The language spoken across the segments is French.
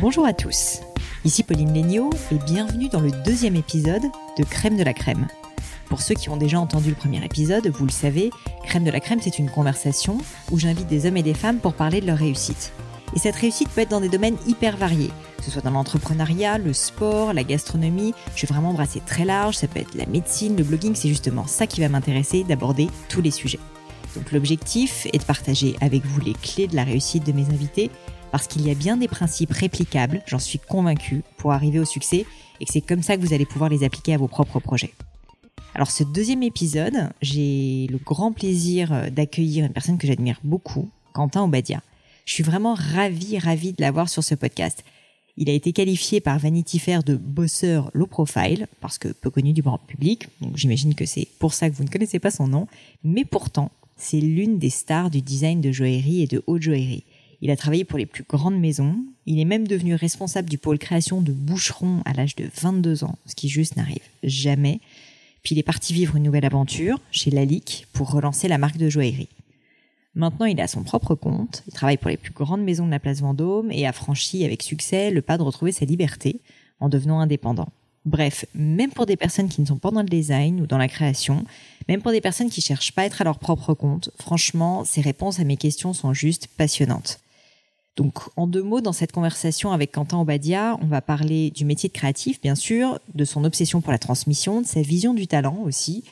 Bonjour à tous, ici Pauline Léniaud et bienvenue dans le deuxième épisode de Crème de la Crème. Pour ceux qui ont déjà entendu le premier épisode, vous le savez, Crème de la Crème, c'est une conversation où j'invite des hommes et des femmes pour parler de leur réussite. Et cette réussite peut être dans des domaines hyper variés, que ce soit dans l'entrepreneuriat, le sport, la gastronomie. Je vais vraiment brasser très large, ça peut être la médecine, le blogging, c'est justement ça qui va m'intéresser, d'aborder tous les sujets. Donc l'objectif est de partager avec vous les clés de la réussite de mes invités, parce qu'il y a bien des principes réplicables, j'en suis convaincue, pour arriver au succès, et que c'est comme ça que vous allez pouvoir les appliquer à vos propres projets. Alors ce deuxième épisode, j'ai le grand plaisir d'accueillir une personne que j'admire beaucoup, Quentin Obadia. Je suis vraiment ravie, ravie de l'avoir sur ce podcast. Il a été qualifié par Vanity Fair de bosseur low profile, parce que peu connu du grand public, donc j'imagine que c'est pour ça que vous ne connaissez pas son nom, mais pourtant, c'est l'une des stars du design de joaillerie et de haute joaillerie. Il a travaillé pour les plus grandes maisons, il est même devenu responsable du pôle création de Boucheron à l'âge de 22 ans, ce qui juste n'arrive jamais. Puis il est parti vivre une nouvelle aventure chez Lalique pour relancer la marque de joaillerie. Maintenant, il a son propre compte, il travaille pour les plus grandes maisons de la place Vendôme et a franchi avec succès le pas de retrouver sa liberté en devenant indépendant. Bref, même pour des personnes qui ne sont pas dans le design ou dans la création, même pour des personnes qui cherchent pas à être à leur propre compte, franchement, ses réponses à mes questions sont juste passionnantes. Donc, en deux mots, dans cette conversation avec Quentin Obadia, on va parler du métier de créatif, bien sûr, de son obsession pour la transmission, de sa vision du talent aussi,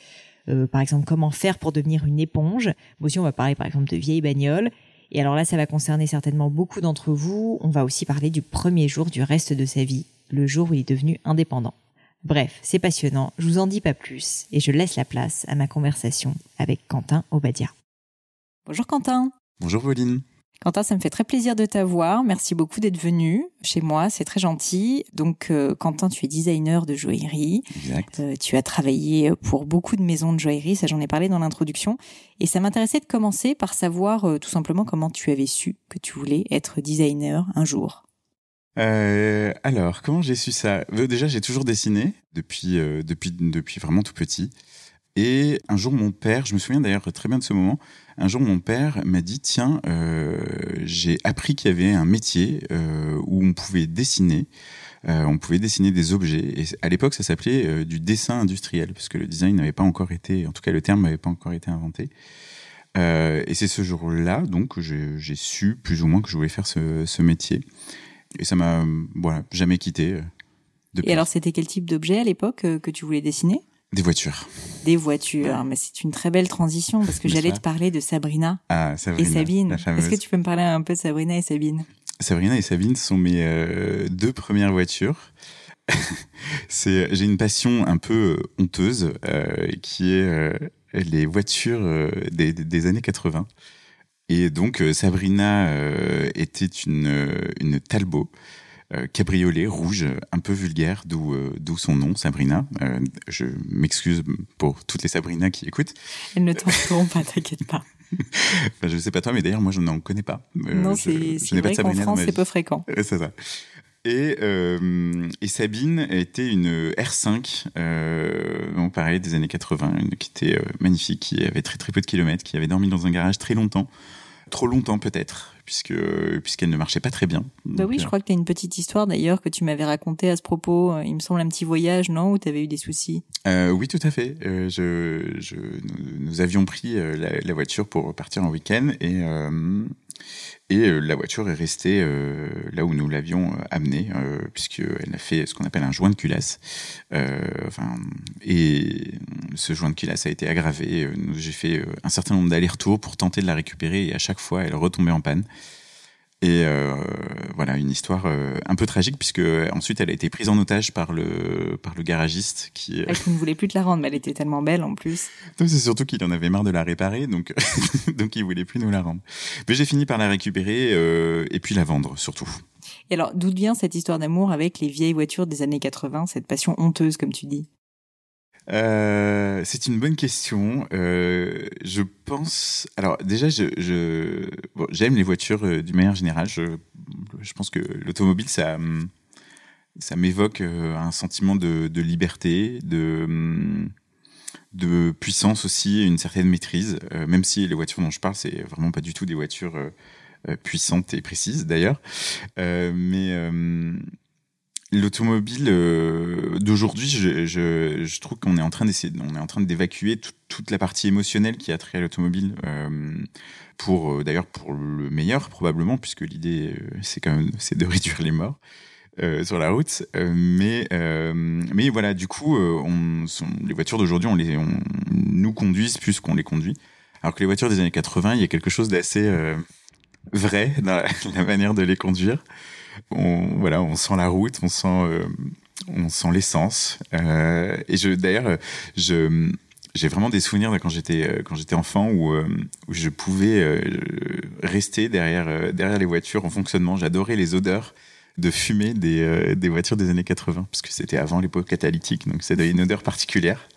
euh, par exemple, comment faire pour devenir une éponge. Mais aussi, on va parler, par exemple, de vieilles bagnoles. Et alors là, ça va concerner certainement beaucoup d'entre vous. On va aussi parler du premier jour du reste de sa vie, le jour où il est devenu indépendant. Bref, c'est passionnant, je vous en dis pas plus et je laisse la place à ma conversation avec Quentin Obadia. Bonjour Quentin. Bonjour Pauline. Quentin, ça me fait très plaisir de t'avoir. Merci beaucoup d'être venu chez moi, c'est très gentil. Donc, euh, Quentin, tu es designer de joaillerie. Exact. Euh, tu as travaillé pour beaucoup de maisons de joaillerie, ça j'en ai parlé dans l'introduction. Et ça m'intéressait de commencer par savoir euh, tout simplement comment tu avais su que tu voulais être designer un jour. Alors, comment j'ai su ça? Déjà, j'ai toujours dessiné depuis, depuis, depuis vraiment tout petit. Et un jour, mon père, je me souviens d'ailleurs très bien de ce moment, un jour, mon père m'a dit, tiens, euh, j'ai appris qu'il y avait un métier euh, où on pouvait dessiner. Euh, on pouvait dessiner des objets. Et à l'époque, ça s'appelait du dessin industriel, parce que le design n'avait pas encore été, en tout cas le terme n'avait pas encore été inventé. Et c'est ce jour-là, donc, que j'ai su plus ou moins que je voulais faire ce, ce métier. Et ça m'a, voilà, jamais quitté. depuis. Et alors, c'était quel type d'objet à l'époque que tu voulais dessiner? Des voitures. Des voitures. Mais c'est une très belle transition parce que j'allais te parler de Sabrina, Ah, Sabrina. et Sabine. Est-ce que tu peux me parler un peu de Sabrina et Sabine? Sabrina et Sabine sont mes euh, deux premières voitures. c'est, j'ai une passion un peu euh, honteuse euh, qui est euh, les voitures des, des années 80. Et donc Sabrina était une, une Talbot. Euh, cabriolet rouge, un peu vulgaire, d'où euh, son nom, Sabrina. Euh, je m'excuse pour toutes les Sabrina qui écoutent. Elles ne t'entendront pas, t'inquiète pas. Enfin, je sais pas toi, mais d'ailleurs moi je n'en connais pas. Euh, non, c'est vrai qu'en France, c'est peu fréquent. Euh, C'est ça. Et, euh, et Sabine était une R5, euh, pareil, des années 80, une, qui était euh, magnifique, qui avait très très peu de kilomètres, qui avait dormi dans un garage très longtemps, trop longtemps peut-être, puisque puisqu'elle ne marchait pas très bien. Bah Donc, oui, je euh, crois que tu as une petite histoire d'ailleurs que tu m'avais racontée à ce propos. Il me semble un petit voyage, non Où tu avais eu des soucis? Euh, oui, tout à fait. Euh, je, je, nous, nous avions pris la, la voiture pour partir en week-end et et euh, la voiture est restée euh, là où nous l'avions euh, amenée, euh, puisqu'elle a fait ce qu'on appelle un joint de culasse. Enfin, et ce joint de culasse a été aggravé. J'ai fait un certain nombre d'allers-retours pour tenter de la récupérer et à chaque fois, elle retombait en panne. Et euh, voilà, une histoire euh, un peu tragique, puisque ensuite elle a été prise en otage par le, par le garagiste qui, qui ne voulait plus te la rendre, mais elle était tellement belle en plus. c'est surtout qu'il en avait marre de la réparer, donc donc il voulait plus nous la rendre. Mais j'ai fini par la récupérer euh, et puis la vendre surtout. Et alors, d'où vient cette histoire d'amour avec les vieilles voitures des années 80, cette passion honteuse, comme tu dis? Euh, c'est une bonne question. Euh, je pense. Alors déjà, j'aime les voitures euh, d'une manière générale. Je, pense que l'automobile, ça, ça m'évoque euh, un sentiment de, liberté, de hum, de puissance aussi, une certaine maîtrise. Même si les voitures dont je parle, c'est vraiment pas du tout des voitures euh, puissante et précise d'ailleurs. mais l'automobile d'aujourd'hui, je, trouve qu'on est en train d'essayer, on est en train d'évacuer toute la partie émotionnelle qui a trait à l'automobile pour d'ailleurs pour le meilleur probablement puisque l'idée c'est quand même c'est de réduire les morts euh, sur la route. Euh, mais, euh, voilà, du coup, les voitures d'aujourd'hui, on les, nous conduisent plus qu'on les conduit. Alors que les voitures des années 80, il y a quelque chose d'assez vrai dans la, manière de les conduire. On, voilà, on sent la route, on sent, on sent l'essence. et je, d'ailleurs, je, j'ai vraiment des souvenirs de quand j'étais quand j'étais enfant où, je pouvais rester derrière derrière les voitures en fonctionnement. J'adorais les odeurs de fumer des, euh, des voitures des années 80, parce que c'était avant l'époque catalytique, donc avait une odeur particulière.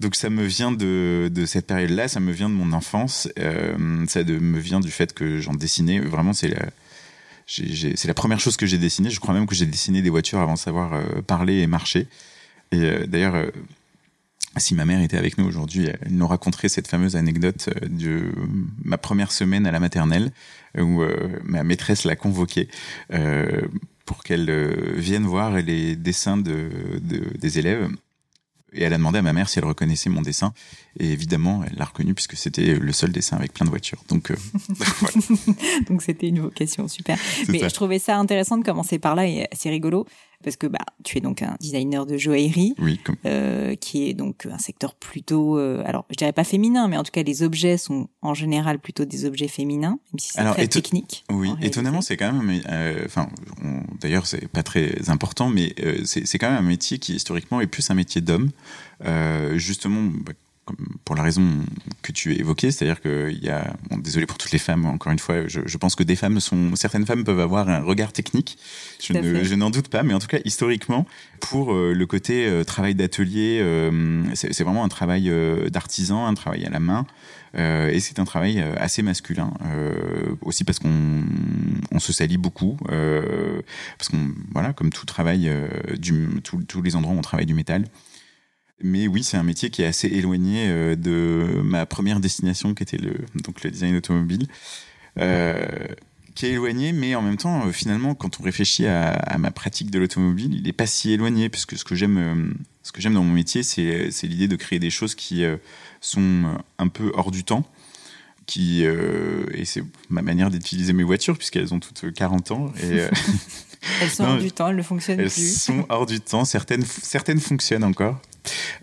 Donc ça me vient de, de cette période-là, ça me vient de mon enfance, euh, ça me vient du fait que j'en dessinais. Vraiment, c'est la, c'est la première chose que j'ai dessinée. Je crois même que j'ai dessiné des voitures avant de savoir euh, parler et marcher. Et d'ailleurs, si ma mère était avec nous aujourd'hui, elle nous raconterait cette fameuse anecdote de ma première semaine à la maternelle où euh, ma maîtresse l'a convoquée euh, pour qu'elle euh, vienne voir les dessins de, des élèves. Et elle a demandé à ma mère si elle reconnaissait mon dessin. Et évidemment, elle l'a reconnu puisque c'était le seul dessin avec plein de voitures. Donc, donc c'était une vocation super. Mais je trouvais ça intéressant de commencer par là et assez rigolo parce que bah, tu es donc un designer de joaillerie, oui, euh, qui est donc un secteur plutôt, euh, alors je dirais pas féminin, mais en tout cas les objets sont en général plutôt des objets féminins, même si c'est très technique. Oui, étonnamment c'est quand même, euh, enfin d'ailleurs c'est pas très important, mais c'est quand même un métier qui historiquement est plus un métier d'homme, justement. Bah, pour la raison que tu évoquée, c'est-à-dire qu'il y a, bon, désolé pour toutes les femmes, encore une fois, je, je, pense que des femmes sont, certaines femmes peuvent avoir un regard technique, je, ne, je n'en doute pas, mais en tout cas historiquement, pour euh, le côté euh, travail d'atelier, euh, c'est, c'est vraiment un travail d'artisan, un travail à la main, et c'est un travail assez masculin, aussi parce qu'on on se salit beaucoup, parce qu'on voilà, comme tout travail, du, tous les endroits où on travaille du métal. Mais oui, c'est un métier qui est assez éloigné euh, de ma première destination, qui était le, donc le design automobile. Euh, qui est éloigné, mais en même temps, euh, finalement, quand on réfléchit à, à ma pratique de l'automobile, il n'est pas si éloigné, puisque ce que j'aime, ce que j'aime dans mon métier, c'est, l'idée de créer des choses qui sont un peu hors du temps, qui et c'est ma manière d'utiliser mes voitures, puisqu'elles ont toutes 40 ans. Et, elles sont hors du temps, elles ne fonctionnent plus. Elles sont hors du temps, certaines, certaines fonctionnent encore.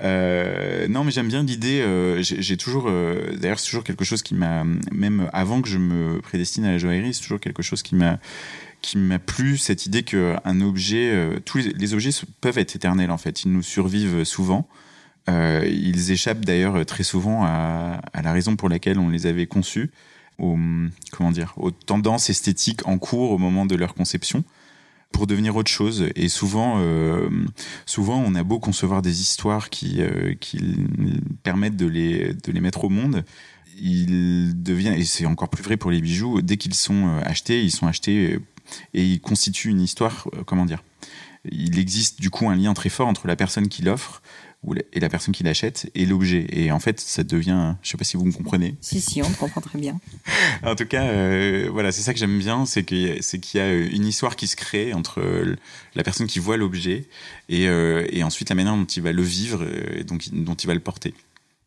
Euh, non, mais j'aime bien l'idée. Euh, j'ai toujours, euh, d'ailleurs, c'est toujours quelque chose qui m'a, même avant que je me prédestine à la joaillerie, c'est toujours quelque chose qui m'a qui m'a plu cette idée qu'un objet, euh, tous les, objets peuvent être éternels en fait, ils nous survivent souvent. Ils échappent d'ailleurs très souvent à, la raison pour laquelle on les avait conçus, comment dire, aux tendances esthétiques en cours au moment de leur conception pour devenir autre chose. Et souvent, euh, souvent, on a beau concevoir des histoires qui, euh, qui permettent de les, de les mettre au monde. Il devient, et c'est encore plus vrai pour les bijoux, dès qu'ils sont euh, achetés, ils sont achetés euh, et ils constituent une histoire, comment dire. Il existe du coup un lien très fort entre la personne qui l'offre, et la personne qui l'achète et l'objet. Et en fait, ça devient, je sais pas si vous me comprenez. Si, si, on comprend très bien. en tout cas, euh, voilà, c'est ça que j'aime bien, c'est qu'il y a une histoire qui se crée entre la personne qui voit l'objet et, euh, et ensuite la manière dont il va le vivre et donc, dont il va le porter.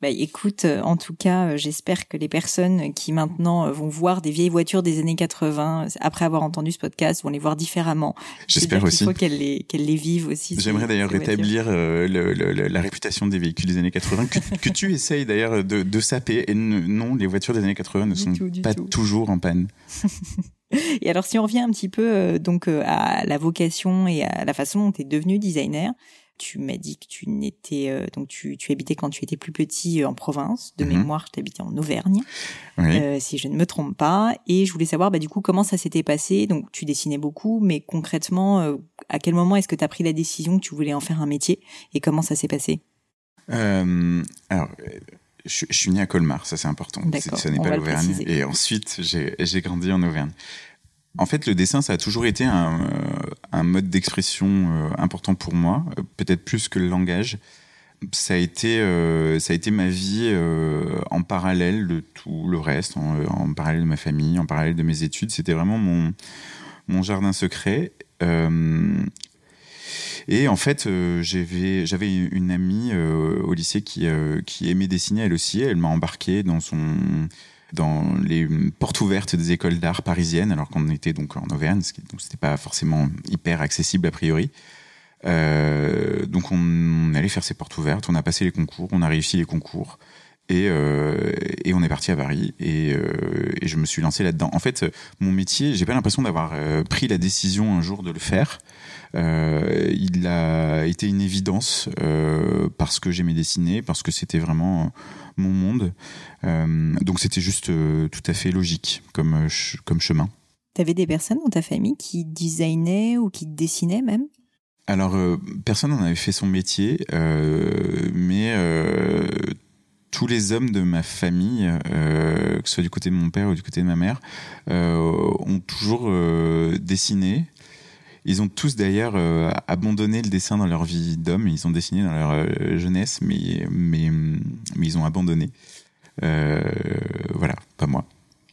Bah, écoute, euh, en tout cas, euh, j'espère que les personnes qui maintenant euh, vont voir des vieilles voitures des années 80, après avoir entendu ce podcast, vont les voir différemment. J'espère aussi. Il faut qu'elles les, qu'elles les vivent aussi. J'aimerais d'ailleurs rétablir le, le, la réputation des véhicules des années 80, que, que tu essayes d'ailleurs de, de saper. Et non, les voitures des années 80 ne sont pas toujours en panne. Et alors, si on revient un petit peu donc à la vocation et à la façon dont tu es devenu designer, tu m'as dit que tu n'étais euh, donc tu, tu habitais quand tu étais plus petit euh, en province. De mhm. mémoire, tu habitais en Auvergne, euh, si je ne me trompe pas. Et je voulais savoir bah, du coup comment ça s'était passé. Donc tu dessinais beaucoup, mais concrètement, à quel moment est-ce que tu as pris la décision que tu voulais en faire un métier? Et comment ça s'est passé? Alors. Je, suis né à Colmar, ça c'est important. Ça n'est pas l'Auvergne. Et ensuite, j'ai grandi en Auvergne. En fait, le dessin, ça a toujours été un, euh, mode d'expression euh, important pour moi, euh, peut-être plus que le langage. ça a été, ça a été ma vie en parallèle de tout le reste, en, parallèle de ma famille, en parallèle de mes études. C'était vraiment mon, jardin secret. Et en fait, j'avais une amie au lycée qui, qui aimait dessiner elle aussi. Elle m'a embarqué dans son dans les portes ouvertes des écoles d'art parisiennes, alors qu'on était donc en Auvergne, donc c'était pas forcément hyper accessible a priori. donc on, allait faire ces portes ouvertes, on a passé les concours, on a réussi les concours. Et, et, on est parti à Paris et, et je me suis lancé là-dedans. En fait, mon métier, j'ai pas l'impression d'avoir pris la décision un jour de le faire. Euh, il a été une évidence euh, parce que j'aimais dessiner, parce que c'était vraiment mon monde. Euh, donc c'était juste tout à fait logique comme, comme chemin. T'avais des personnes dans ta famille qui designaient ou qui dessinaient même? Alors, personne n'en avait fait son métier, mais tous les hommes de ma famille, que ce soit du côté de mon père ou du côté de ma mère, ont toujours dessiné. Ils ont tous d'ailleurs euh, abandonné le dessin dans leur vie d'homme. Ils ont dessiné dans leur euh, jeunesse, mais, mais, mais, ils ont abandonné. Euh, voilà, pas moi.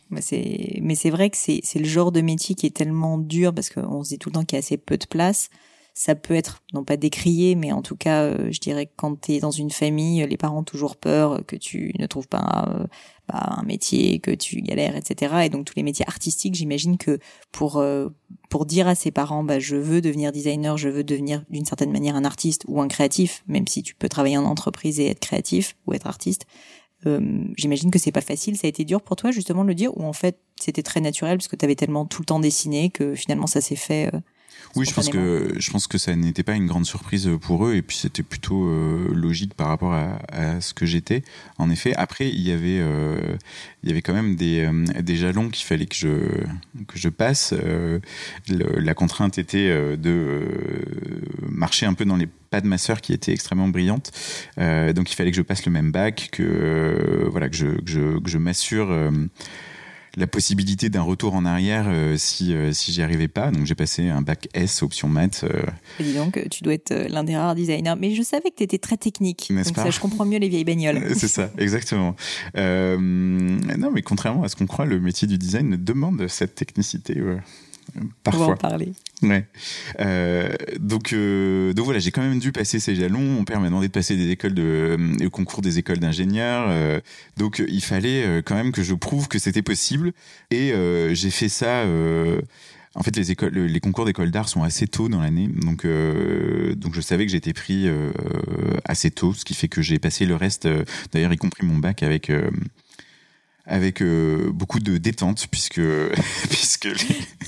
Mais c'est vrai que c'est le genre de métier qui est tellement dur parce qu'on se dit tout le temps qu'il y a assez peu de place ça peut être, non pas décrié, mais en tout cas, je dirais que quand tu es dans une famille, les parents ont toujours peur que tu ne trouves pas euh, bah, un métier, que tu galères, etc. Et donc tous les métiers artistiques, j'imagine que pour euh, pour dire à ses parents, bah, je veux devenir designer, je veux devenir d'une certaine manière un artiste ou un créatif, même si tu peux travailler en entreprise et être créatif ou être artiste, j'imagine que c'est pas facile. Ça a été dur pour toi justement de le dire, ou en fait c'était très naturel parce que tu avais tellement tout le temps dessiné que finalement ça s'est fait. Oui, je pense que je pense que ça n'était pas une grande surprise pour eux et puis c'était plutôt euh, logique par rapport à, à ce que j'étais. En effet, après il y avait euh, il y avait quand même des, euh, des jalons qu'il fallait que je que je passe. la contrainte était de marcher un peu dans les pas de ma sœur qui était extrêmement brillante. donc il fallait que je passe le même bac, que voilà que je que je, que je m'assure la possibilité d'un retour en arrière euh, si, euh, si j'y arrivais pas. Donc j'ai passé un bac S option maths. Euh. dis donc, tu dois être l'un des rares designers. Mais je savais que tu étais très technique. Donc ça, je comprends mieux les vieilles bagnoles. C'est ça, exactement. non, mais contrairement à ce qu'on croit, le métier du design demande cette technicité. Parfois. On va en parler. Ouais. Euh, donc, euh, donc voilà, j'ai quand même dû passer ces jalons. Mon père m'a demandé de passer des écoles de, euh, concours des écoles d'ingénieurs. Euh, donc il fallait quand même que je prouve que c'était possible. Et j'ai fait ça. en fait, les écoles, les concours d'école d'art sont assez tôt dans l'année, donc donc je savais que j'étais pris assez tôt, ce qui fait que j'ai passé le reste, d'ailleurs y compris mon bac avec avec euh, beaucoup de détente puisque puisque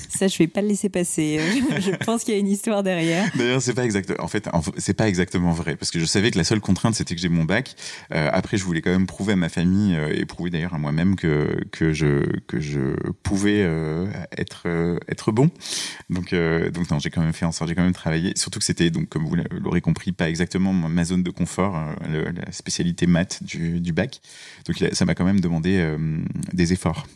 ça je vais pas le laisser passer. Je pense qu'il y a une histoire derrière. D'ailleurs c'est pas exact en fait c'est pas exactement vrai parce que je savais que la seule contrainte c'était que j'ai mon bac. Euh, après je voulais quand même prouver à ma famille euh, et prouver d'ailleurs à moi-même que que je que je pouvais être être bon. Donc donc non j'ai quand même fait en sorte j'ai quand même travaillé. Surtout que c'était donc comme vous l'aurez compris pas exactement ma zone de confort la spécialité maths du, du bac. Donc ça m'a quand même demandé des efforts.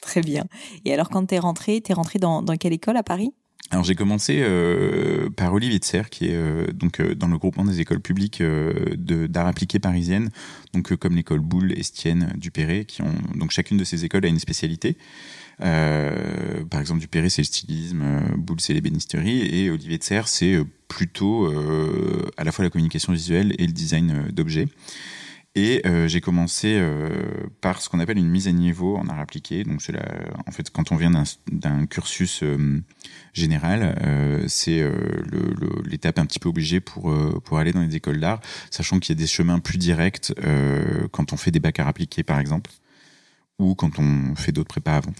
Très bien. Et alors, quand tu es rentré, tu es rentré dans, dans, quelle école à Paris? Alors j'ai commencé euh, par Olivier de Serre, qui est euh, donc euh, dans le groupement des écoles publiques d'art appliqué parisiennes, donc comme l'école Boulle, Estienne, Dupéré, qui ont donc chacune de ces écoles a une spécialité. par exemple, Dupéré c'est le stylisme, Boulle c'est l'ébénisterie, et Olivier de Serre c'est plutôt à la fois la communication visuelle et le design d'objets. Et euh, j'ai commencé euh, par ce qu'on appelle une mise à niveau en art appliqué. Donc c'est en fait quand on vient d'un cursus euh, général, c'est l'étape un petit peu obligée pour pour aller dans les écoles d'art, sachant qu'il y a des chemins plus directs quand on fait des bacs à appliqués par exemple, ou quand on fait d'autres prépas avant.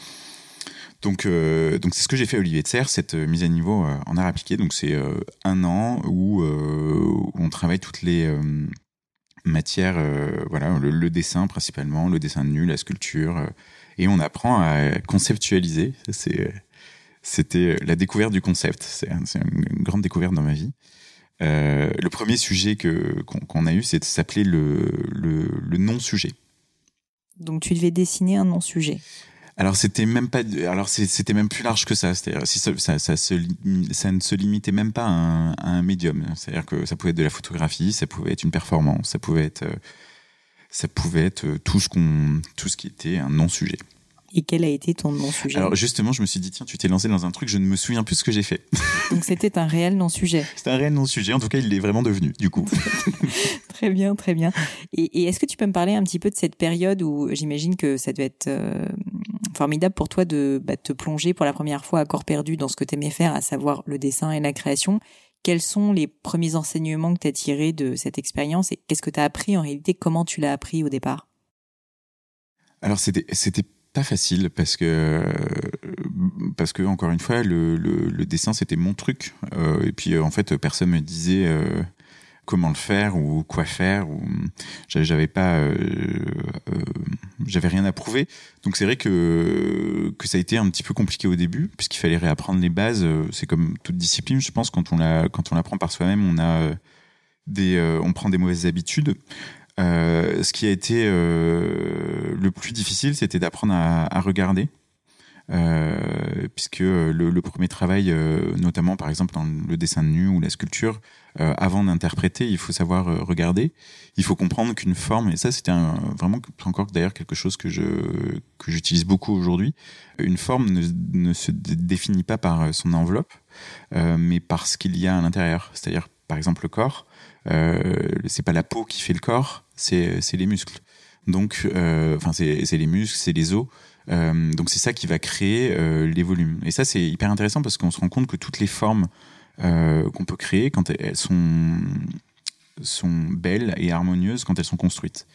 Donc, donc c'est ce que j'ai fait à Olivier de Serre, cette mise à niveau en art appliqué. Donc, c'est un an où, où, on travaille toutes les matière, euh, voilà, le, dessin principalement, le dessin de nu, la sculpture, euh, et on apprend à conceptualiser. C'était la découverte du concept. C'est, une grande découverte dans ma vie. Euh, le premier sujet que, qu'on, a eu, c'est s'appeler le, le, le non-sujet. Donc tu devais dessiner un non-sujet. Alors c'était même pas, alors c'était même plus large que ça. C'est-à-dire si ça, ça, ça, se, ça, ne se limitait même pas à un, à un médium. C'est-à-dire que ça pouvait être de la photographie, ça pouvait être une performance, ça pouvait être, ça pouvait être tout ce qu'on, tout ce qui était un non-sujet. Et quel a été ton non-sujet? Alors justement, je me suis dit, tiens, tu t'es lancé dans un truc, je ne me souviens plus ce que j'ai fait. Donc c'était un réel non-sujet. C'était un réel non-sujet, en tout cas, il l'est vraiment devenu, du coup. très bien, très bien. Et, est-ce que tu peux me parler un petit peu de cette période où j'imagine que ça devait être euh, formidable pour toi de bah, te plonger pour la première fois à corps perdu dans ce que tu aimais faire, à savoir le dessin et la création. Quels sont les premiers enseignements que tu as tirés de cette expérience et qu'est-ce que tu as appris en réalité? Comment tu l'as appris au départ? Alors, c'était, pas facile parce que parce que encore une fois le, le, dessin c'était mon truc. Euh, et puis en fait personne me disait euh, comment le faire ou quoi faire ou j'avais pas euh, j'avais rien à prouver donc c'est vrai que que ça a été un petit peu compliqué au début puisqu'il fallait réapprendre les bases c'est comme toute discipline je pense quand on la quand on l'apprend par soi-même on a des on prend des mauvaises habitudes euh, ce qui a été euh, le plus difficile, c'était d'apprendre à regarder. Euh, puisque le, le, premier travail, euh, notamment par exemple dans le dessin de nu ou la sculpture, euh, avant d'interpréter, il faut savoir regarder. Il faut comprendre qu'une forme, et ça c'était vraiment encore d'ailleurs quelque chose que je que j'utilise beaucoup aujourd'hui. Une forme ne, se définit pas par son enveloppe, mais par ce qu'il y a à l'intérieur. C'est-à-dire par exemple le corps. Euh, c'est pas la peau qui fait le corps, c'est les muscles. Donc, euh, enfin, c'est les muscles, c'est les os. Euh, donc, c'est ça qui va créer euh, les volumes. Et ça, c'est hyper intéressant parce qu'on se rend compte que toutes les formes euh, qu'on peut créer, quand elles sont, sont belles et harmonieuses, quand elles sont construites.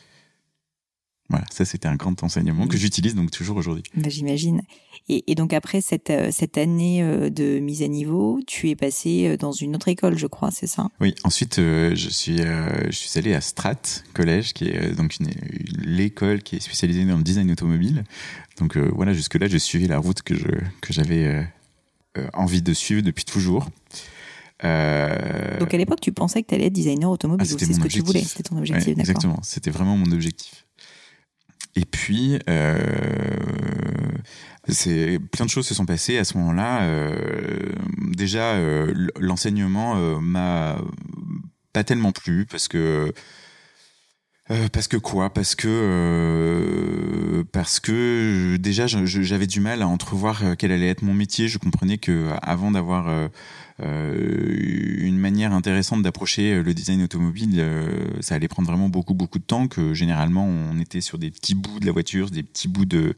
Voilà, ça c'était un grand enseignement que j'utilise donc toujours aujourd'hui. Bah, J'imagine. Et, et, donc après cette, euh, cette année euh, de mise à niveau, tu es passé euh, dans une autre école, je crois, c'est ça? Oui, ensuite je, suis, je suis allé à Strat Collège, qui est donc l'école qui est spécialisée dans le design automobile. Donc voilà, jusque-là, je suivi la route que j'avais que envie de suivre depuis toujours. Euh... Donc à l'époque, tu pensais que tu allais être designer automobile, ah, c'est ce que tu voulais, c'était ton objectif, ouais, Exactement, c'était vraiment mon objectif. Et puis, euh, c'est plein de choses se sont passées à ce moment-là. Euh, déjà, euh, l'enseignement m'a pas tellement plu parce que euh, parce que quoi? Parce que euh, parce que déjà j'avais du mal à entrevoir quel allait être mon métier. Je comprenais que avant d'avoir euh, une manière intéressante d'approcher euh, le design automobile. Euh, ça allait prendre vraiment beaucoup beaucoup de temps. Que généralement on était sur des petits bouts de la voiture, des petits bouts de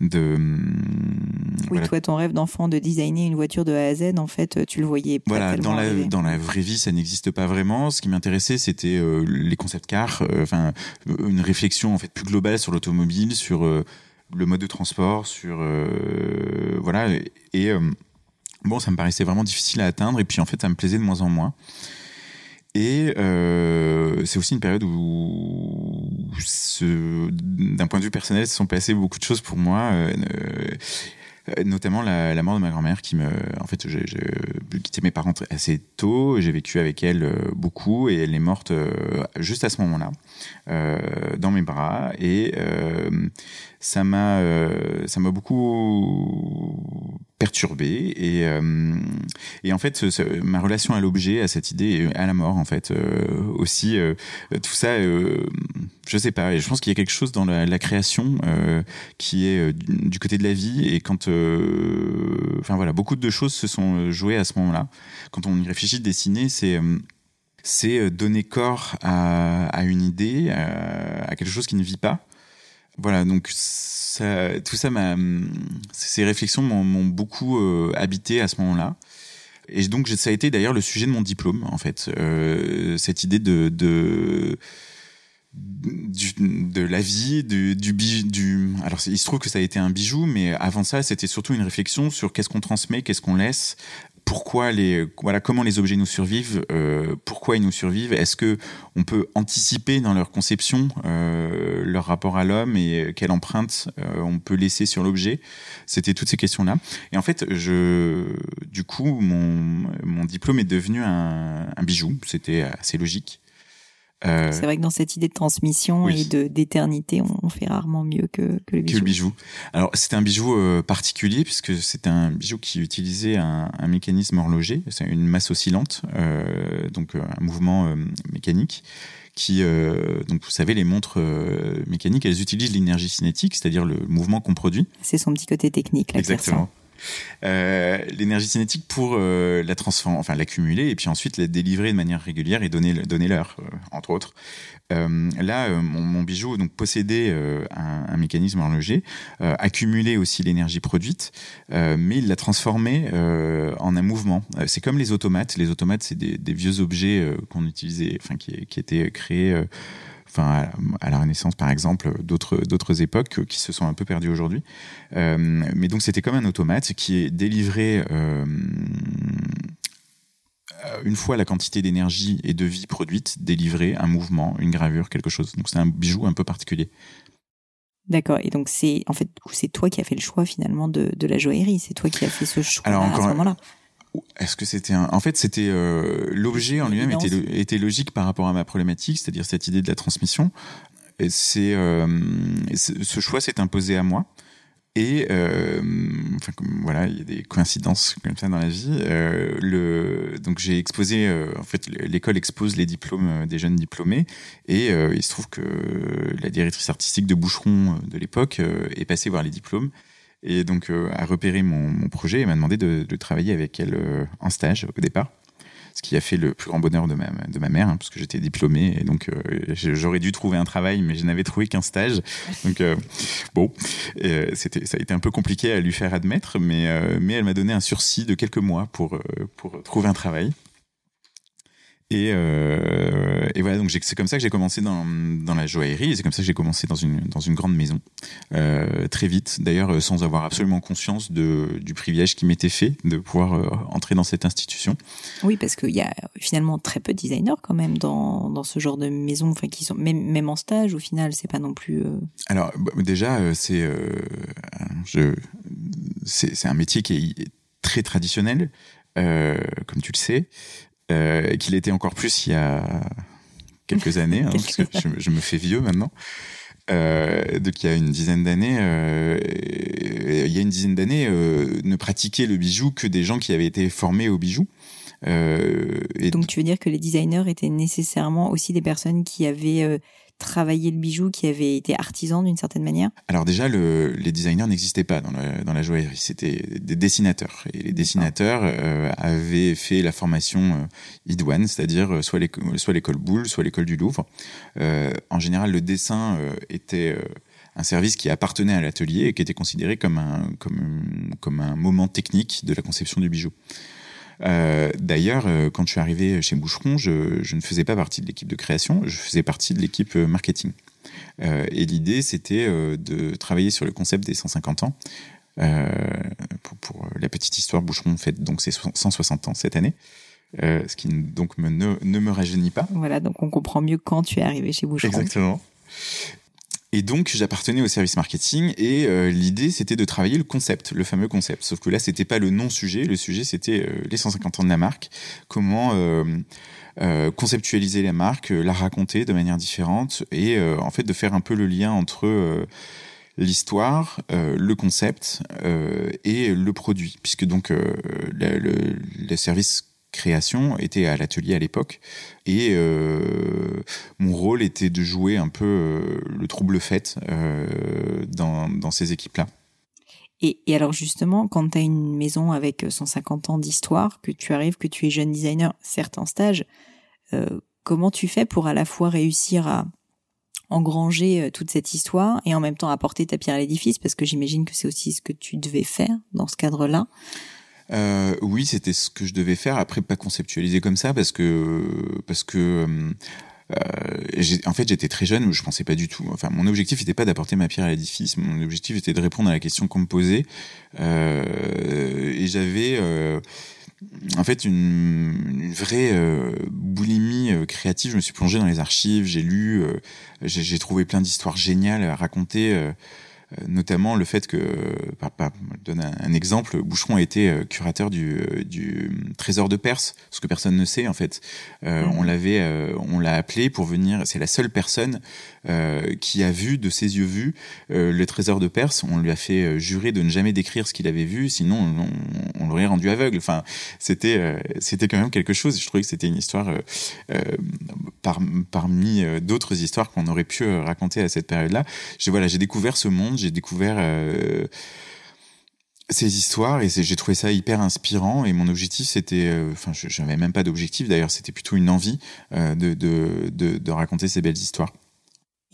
de hum, oui toi ton rêve d'enfant de designer une voiture de A à Z en fait tu le voyais pas voilà dans la dans la vraie vie ça n'existe pas vraiment. Ce qui m'intéressait c'était les concept cars enfin une réflexion en fait plus globale sur l'automobile sur le mode de transport sur voilà et Bon, ça me paraissait vraiment difficile à atteindre et puis en fait, ça me plaisait de moins en moins. Et euh, c'est aussi une période où, d'un point de vue personnel, se sont passées beaucoup de choses pour moi. Euh, euh, notamment la, mort de ma grand-mère qui me en fait j'ai quitté mes parents assez tôt j'ai vécu avec elle beaucoup et elle est morte juste à ce moment-là dans mes bras et ça m'a ça m'a beaucoup perturbé et et en fait ma relation à l'objet à cette idée à la mort en fait aussi tout ça je sais pas je pense qu'il y a quelque chose dans la, création qui est du côté de la vie et quand euh, enfin voilà, beaucoup de choses se sont jouées à ce moment-là. Quand on y réfléchit, dessiner, c'est euh, c'est euh, donner corps à une idée, à, quelque chose qui ne vit pas. Voilà, donc ça, tout ça, ces réflexions m'ont beaucoup habité à ce moment-là. Et donc ça a été d'ailleurs le sujet de mon diplôme, en fait, euh, cette idée de, de de la vie, du, du, du alors il se trouve que ça a été un bijou, mais avant ça, c'était surtout une réflexion sur qu'est-ce qu'on transmet, qu'est-ce qu'on laisse, pourquoi les, voilà, comment les objets nous survivent, euh, pourquoi ils nous survivent, est-ce que on peut anticiper dans leur conception euh, leur rapport à l'homme et quelle empreinte euh, on peut laisser sur l'objet? C'était toutes ces questions-là. Et en fait, je, du coup, mon, mon diplôme est devenu un, un bijou. C'était assez logique. Euh, c'est vrai que dans cette idée de transmission et de d'éternité, on, fait rarement mieux que, que le bijou. Que le bijou. Alors c'était un bijou euh, particulier puisque c'est un bijou qui utilisait un, un mécanisme horloger, c'est une masse oscillante, euh, donc euh, un mouvement mécanique qui, donc vous savez, les montres mécaniques, elles utilisent l'énergie cinétique, c'est-à-dire le mouvement qu'on produit. C'est son petit côté technique. Là, Exactement. Euh, l'énergie cinétique pour euh, la transformer, enfin l'accumuler et puis ensuite la délivrer de manière régulière et donner donner l'heure, euh, entre autres. là, mon, bijou donc possédait un, un, mécanisme horloger, accumulait aussi l'énergie produite, mais il l'a transformé en un mouvement. c'est comme les automates. Les automates, c'est des, vieux objets qu'on utilisait, enfin qui étaient créés enfin à, la Renaissance par exemple, d'autres d'autres époques qui se sont un peu perdues aujourd'hui. Euh, mais donc c'était comme un automate qui est délivré euh, une fois la quantité d'énergie et de vie produite, délivré un mouvement, une gravure, quelque chose. Donc c'est un bijou un peu particulier. D'accord. Et donc c'est en fait c'est toi qui as fait le choix finalement de, de la joaillerie. C'est toi qui as fait ce choix à ce moment-là. Est-ce que c'était un... En fait, c'était euh, l'objet en lui-même était, était logique par rapport à ma problématique, c'est-à-dire cette idée de la transmission. C'est euh, ce choix s'est imposé à moi. Et euh, enfin, voilà, il y a des coïncidences comme ça dans la vie. Euh, le, donc j'ai exposé, euh, en fait, l'école expose les diplômes des jeunes diplômés, et il se trouve que la directrice artistique de Boucheron de l'époque est passée voir les diplômes et donc euh, a repéré mon, projet et m'a demandé de, travailler avec elle euh, en stage au départ. Ce qui a fait le plus grand bonheur de ma, de ma mère, hein, parce que j'étais diplômé et donc euh, j'aurais dû trouver un travail, mais je n'avais trouvé qu'un stage. Donc bon, ça a été un peu compliqué à lui faire admettre, mais, mais elle m'a donné un sursis de quelques mois pour, pour trouver un travail. Et, euh, et, voilà, donc c'est comme ça que j'ai commencé dans, dans, la joaillerie, et c'est comme ça que j'ai commencé dans une, dans une grande maison, euh, très vite, d'ailleurs euh, sans avoir absolument conscience de, du privilège qui m'était fait de pouvoir euh, entrer dans cette institution. Oui, parce qu'il y a finalement très peu de designers quand même dans, dans ce genre de maison, enfin qui sont même, même en stage au final, c'est pas non plus. Alors bah, déjà, c'est c'est un métier qui est très traditionnel, comme tu le sais euh, qu'il était encore plus il y a quelques années, hein, parce que je, je, me fais vieux maintenant. Euh, donc il y a une dizaine d'années, euh, il y a une dizaine d'années, ne pratiquaient le bijou que des gens qui avaient été formés au bijou. Et donc tu veux dire que les designers étaient nécessairement aussi des personnes qui avaient travailler le bijou qui avait été artisan d'une certaine manière Alors déjà, le, les designers n'existaient pas dans la, joaillerie, c'était des dessinateurs. Et les dessinateurs euh, avaient fait la formation euh, idoine, c'est-à-dire euh, soit l'école Boulle, soit l'école du Louvre. Euh, en général, le dessin était un service qui appartenait à l'atelier et qui était considéré comme un moment technique de la conception du bijou. Euh, D'ailleurs, euh, quand je suis arrivé chez Boucheron, je, je, ne faisais pas partie de l'équipe de création, je faisais partie de l'équipe euh, marketing. Euh, et l'idée, c'était de travailler sur le concept des 150 ans. Pour, pour, la petite histoire, Boucheron fête donc ses 160 ans cette année. ce qui donc me, ne, ne me rajeunit pas. Voilà, donc on comprend mieux quand tu es arrivé chez Boucheron. Exactement. Et donc j'appartenais au service marketing et euh, l'idée c'était de travailler le concept, le fameux concept. Sauf que là c'était pas le non-sujet, le sujet c'était euh, les 150 ans de la marque, comment euh, conceptualiser la marque, la raconter de manière différente et en fait de faire un peu le lien entre l'histoire, le concept et le produit, puisque donc le service création était à l'atelier à l'époque et euh, mon rôle était de jouer un peu euh, le trouble fait euh, dans, dans ces équipes-là. Et, et, alors justement, quand tu as une maison avec 150 ans d'histoire, que tu arrives, que tu es jeune designer, certes en stage, comment tu fais pour à la fois réussir à engranger toute cette histoire et en même temps apporter ta pierre à l'édifice? Parce que j'imagine que c'est aussi ce que tu devais faire dans ce cadre-là. Euh, oui, c'était ce que je devais faire. Après, pas conceptualiser comme ça parce que parce que euh, en fait, j'étais très jeune, je pensais pas du tout. Enfin, mon objectif n'était pas d'apporter ma pierre à l'édifice. Mon objectif était de répondre à la question qu'on me posait. Euh, et j'avais euh, en fait une, une vraie euh, boulimie euh, créative. Je me suis plongé dans les archives, j'ai lu, j'ai trouvé plein d'histoires géniales à raconter notamment le fait que, je donne un, exemple, Boucheron a été curateur du, du, trésor de Perse, ce que personne ne sait en fait. Euh, On l'avait, on l'a appelé pour venir. C'est la seule personne qui a vu de ses yeux vus le trésor de Perse. On lui a fait jurer de ne jamais décrire ce qu'il avait vu, sinon on, l'aurait rendu aveugle. Enfin, c'était, c'était quand même quelque chose. Je trouvais que c'était une histoire par, parmi d'autres histoires qu'on aurait pu raconter à cette période-là. J'ai voilà, j'ai découvert ce monde, j'ai découvert euh, ces histoires et j'ai trouvé ça hyper inspirant. Et mon objectif, c'était, euh, enfin, je n'avais même pas d'objectif d'ailleurs, c'était plutôt une envie euh, de, de, de raconter ces belles histoires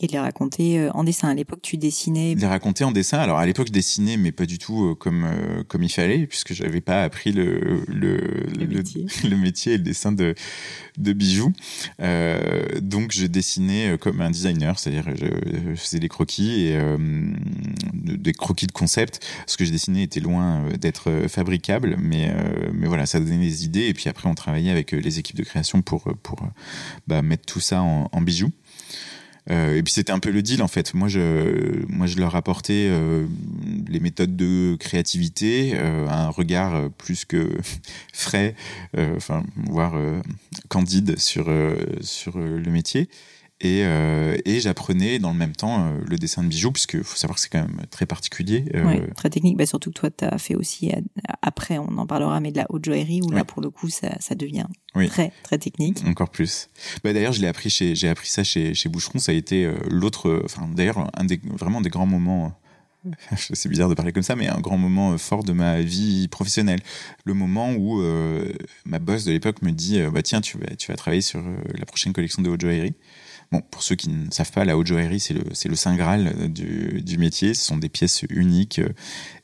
et de les raconter euh, en dessin. À l'époque, tu dessinais. De les raconter en dessin. Alors à l'époque, je dessinais, mais pas du tout euh, comme euh, comme il fallait, puisque j'avais pas appris le le, le, métier. le, métier et le dessin de de bijoux. Euh, donc je dessinais comme un designer, c'est-à-dire je, faisais des croquis et euh, des croquis de concept. Ce que je dessinais était loin d'être fabricable, mais mais voilà, ça donnait des idées. Et puis après, on travaillait avec les équipes de création pour pour bah, mettre tout ça en, en bijoux. Euh, et puis c'était un peu le deal en fait. Moi je, moi je leur apportais euh, les méthodes de créativité, euh, un regard plus que frais, euh, enfin voire candide sur sur le métier. Et, euh, et j'apprenais dans le même temps euh, le dessin de bijoux, puisque faut savoir que c'est quand même très particulier. Euh... Ouais, très technique. Bah, surtout que toi, tu as fait aussi, après, on en parlera, mais de la haute joaillerie, où là, pour le coup, ça, ça devient oui. très, très technique. Encore plus. Bah, d'ailleurs, je l'ai appris chez, j'ai appris ça chez, chez Boucheron. Ça a été euh, l'autre, enfin, d'ailleurs, un des, vraiment des grands moments c'est bizarre de parler comme ça, mais un grand moment fort de ma vie professionnelle. Le moment où euh, ma boss de l'époque me dit bah tiens, tu vas, tu vas travailler sur euh, la prochaine collection de haute joaillerie. Bon, pour ceux qui ne savent pas, la haute joaillerie, c'est le, c'est le saint graal du, du, métier. Ce sont des pièces uniques, euh,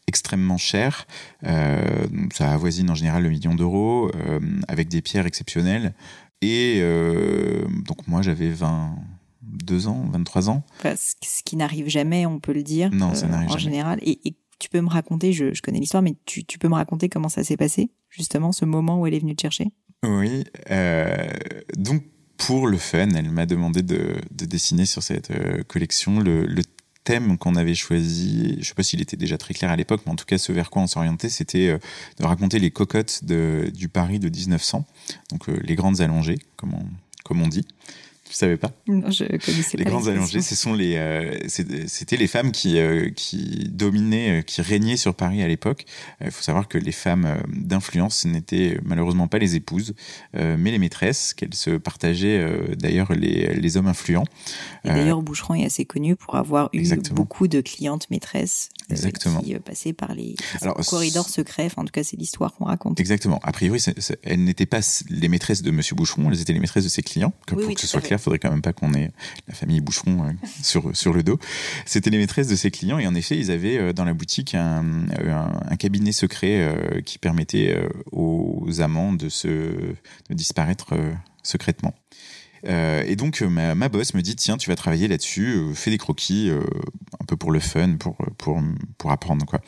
extrêmement chères. Euh, ça avoisine en général le million d'euros, euh, avec des pierres exceptionnelles. Et euh, donc moi, j'avais 22 ans, 23 ans. Enfin, ce qui n'arrive jamais, on peut le dire. Non, ça n'arrive en jamais. général. Et, et, tu peux me raconter, je, je connais l'histoire, mais tu, tu peux me raconter comment ça s'est passé, justement, ce moment où elle est venue te chercher? Oui. donc, pour le fun, elle m'a demandé de, de, dessiner sur cette euh, collection le, thème qu'on avait choisi. Je sais pas s'il était déjà très clair à l'époque, mais en tout cas, ce vers quoi on s'orientait, c'était euh, de raconter les cocottes du Paris de 1900, donc euh, les grandes allongées, comme on, comme on dit. Tu savais pas Non, je connaissais les pas. grandes allongées, ce sont les, euh, c'était les femmes qui euh, qui dominaient, euh, qui régnaient sur Paris à l'époque. Il faut savoir que les femmes d'influence n'étaient malheureusement pas les épouses, mais les maîtresses, qu'elles se partageaient d'ailleurs les, les hommes influents. Et d'ailleurs, Boucheron est assez connu pour avoir eu Exactement. beaucoup de clientes maîtresses Exactement. qui passaient par les Alors, corridors secrets. Enfin, en tout cas, c'est l'histoire qu'on raconte. Exactement. A priori, c est, c est, elles n'étaient pas les maîtresses de Monsieur Boucheron, elles étaient les maîtresses de ses clients. Oui, pour oui, que ce soit clair, il faudrait quand même pas qu'on ait la famille Boucheron euh, sur, sur le dos. C'était les maîtresses de ses clients et en effet, ils avaient euh, dans la boutique un, un, un cabinet secret euh, qui permettait euh, aux amants de, se, de disparaître euh, secrètement. Euh, et donc ma, ma, boss me dit tiens tu vas travailler là-dessus, euh, fais des croquis euh, un peu pour le fun, pour pour pour apprendre quoi.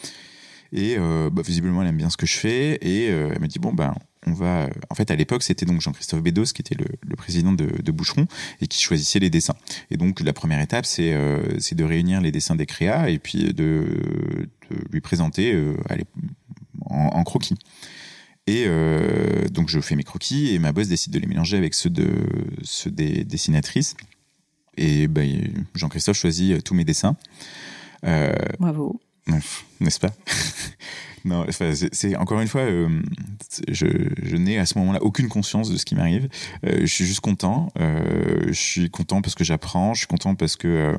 Et bah, visiblement elle aime bien ce que je fais et elle me dit bon ben on va. En fait, à l'époque, c'était donc Jean-Christophe Bédos qui était le, président de, de, Boucheron et qui choisissait les dessins. Et donc, la première étape, c'est euh, de réunir les dessins des créas et puis de, lui présenter euh, en, en, croquis. Et euh, donc, je fais mes croquis et ma boss décide de les mélanger avec ceux, de, ceux des dessinatrices. Et ben, Jean-Christophe choisit tous mes dessins. Bravo. N'est-ce pas? Non, c'est encore une fois, euh, je, je n'ai à ce moment-là aucune conscience de ce qui m'arrive. Euh, je suis juste content. Euh, je suis content parce que j'apprends. Je suis content parce que euh,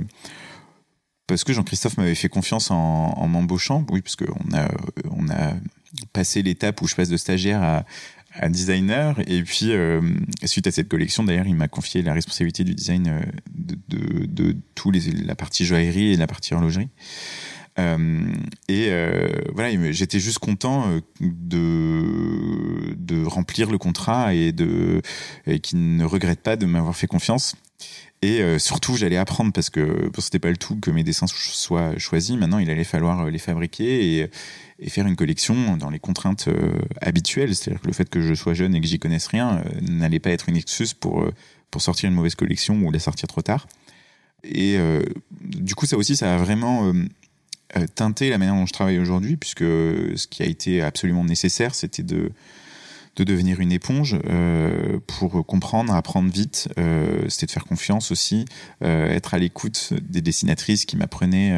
parce que Jean-Christophe m'avait fait confiance en, en m'embauchant. Oui, parce qu'on a on a passé l'étape où je passe de stagiaire à, designer. Et puis, euh, suite à cette collection, d'ailleurs, il m'a confié la responsabilité du design de, de, tout les, la partie joaillerie et la partie horlogerie. Euh, et euh, voilà, j'étais juste content euh, de, remplir le contrat et et qu'il ne regrette pas de m'avoir fait confiance. Et euh, surtout, j'allais apprendre parce que c'était pas le tout que mes dessins soient choisis. Maintenant, il allait falloir les fabriquer et, et faire une collection dans les contraintes euh, habituelles. C'est-à-dire que le fait que je sois jeune et que j'y connaisse rien euh, n'allait pas être une excuse pour pour sortir une mauvaise collection ou la sortir trop tard. Et du coup, ça aussi, ça a vraiment teinté la manière dont je travaille aujourd'hui, puisque ce qui a été absolument nécessaire, c'était de de devenir une éponge euh, pour comprendre, apprendre vite. Euh, c'était de faire confiance aussi, euh, être à l'écoute des dessinatrices qui m'apprenaient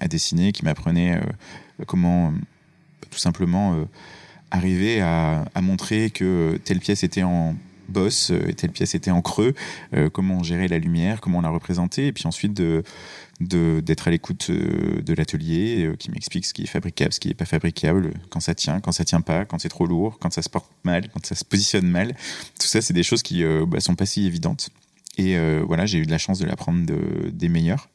à dessiner, qui m'apprenaient comment tout simplement arriver à, montrer que telle pièce était en bosse telle pièce était en creux, comment gérer la lumière, comment la représenter, et puis ensuite de d'être à l'écoute euh, de l'atelier euh, qui m'explique ce qui est fabricable, ce qui n'est pas fabricable, quand ça tient, quand ça tient pas, quand c'est trop lourd, quand ça se porte mal, quand ça se positionne mal. Tout ça, c'est des choses qui euh, bah, sont pas si évidentes. Et voilà, j'ai eu de la chance de l'apprendre de, des meilleurs.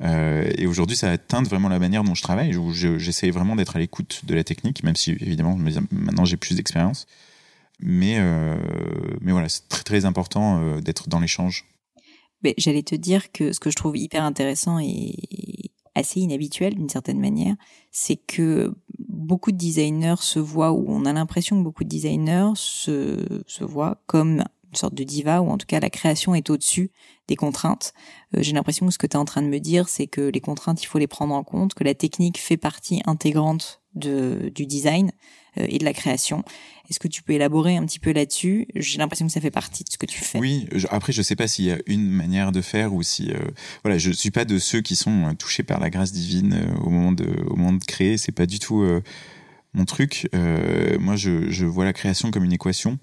et aujourd'hui, ça atteint vraiment la manière dont je travaille, où j'essaie vraiment d'être à l'écoute de la technique, même si évidemment maintenant j'ai plus d'expérience. Mais, mais voilà, c'est très très important d'être dans l'échange j'allais te dire que ce que je trouve hyper intéressant et assez inhabituel d'une certaine manière, c'est que beaucoup de designers se voient, ou on a l'impression que beaucoup de designers se, se voient comme une sorte de diva, ou en tout cas la création est au-dessus des contraintes. Euh, j'ai l'impression que ce que tu es en train de me dire, c'est que les contraintes, il faut les prendre en compte, que la technique fait partie intégrante de, du design et de la création. Est-ce que tu peux élaborer un petit peu là-dessus? J'ai l'impression que ça fait partie de ce que tu fais. Oui, après je sais pas s'il y a une manière de faire ou si euh, voilà, je suis pas de ceux qui sont euh, touchés par la grâce divine au moment de au moment de créer, c'est pas du tout mon truc. moi je, je vois la création comme une équation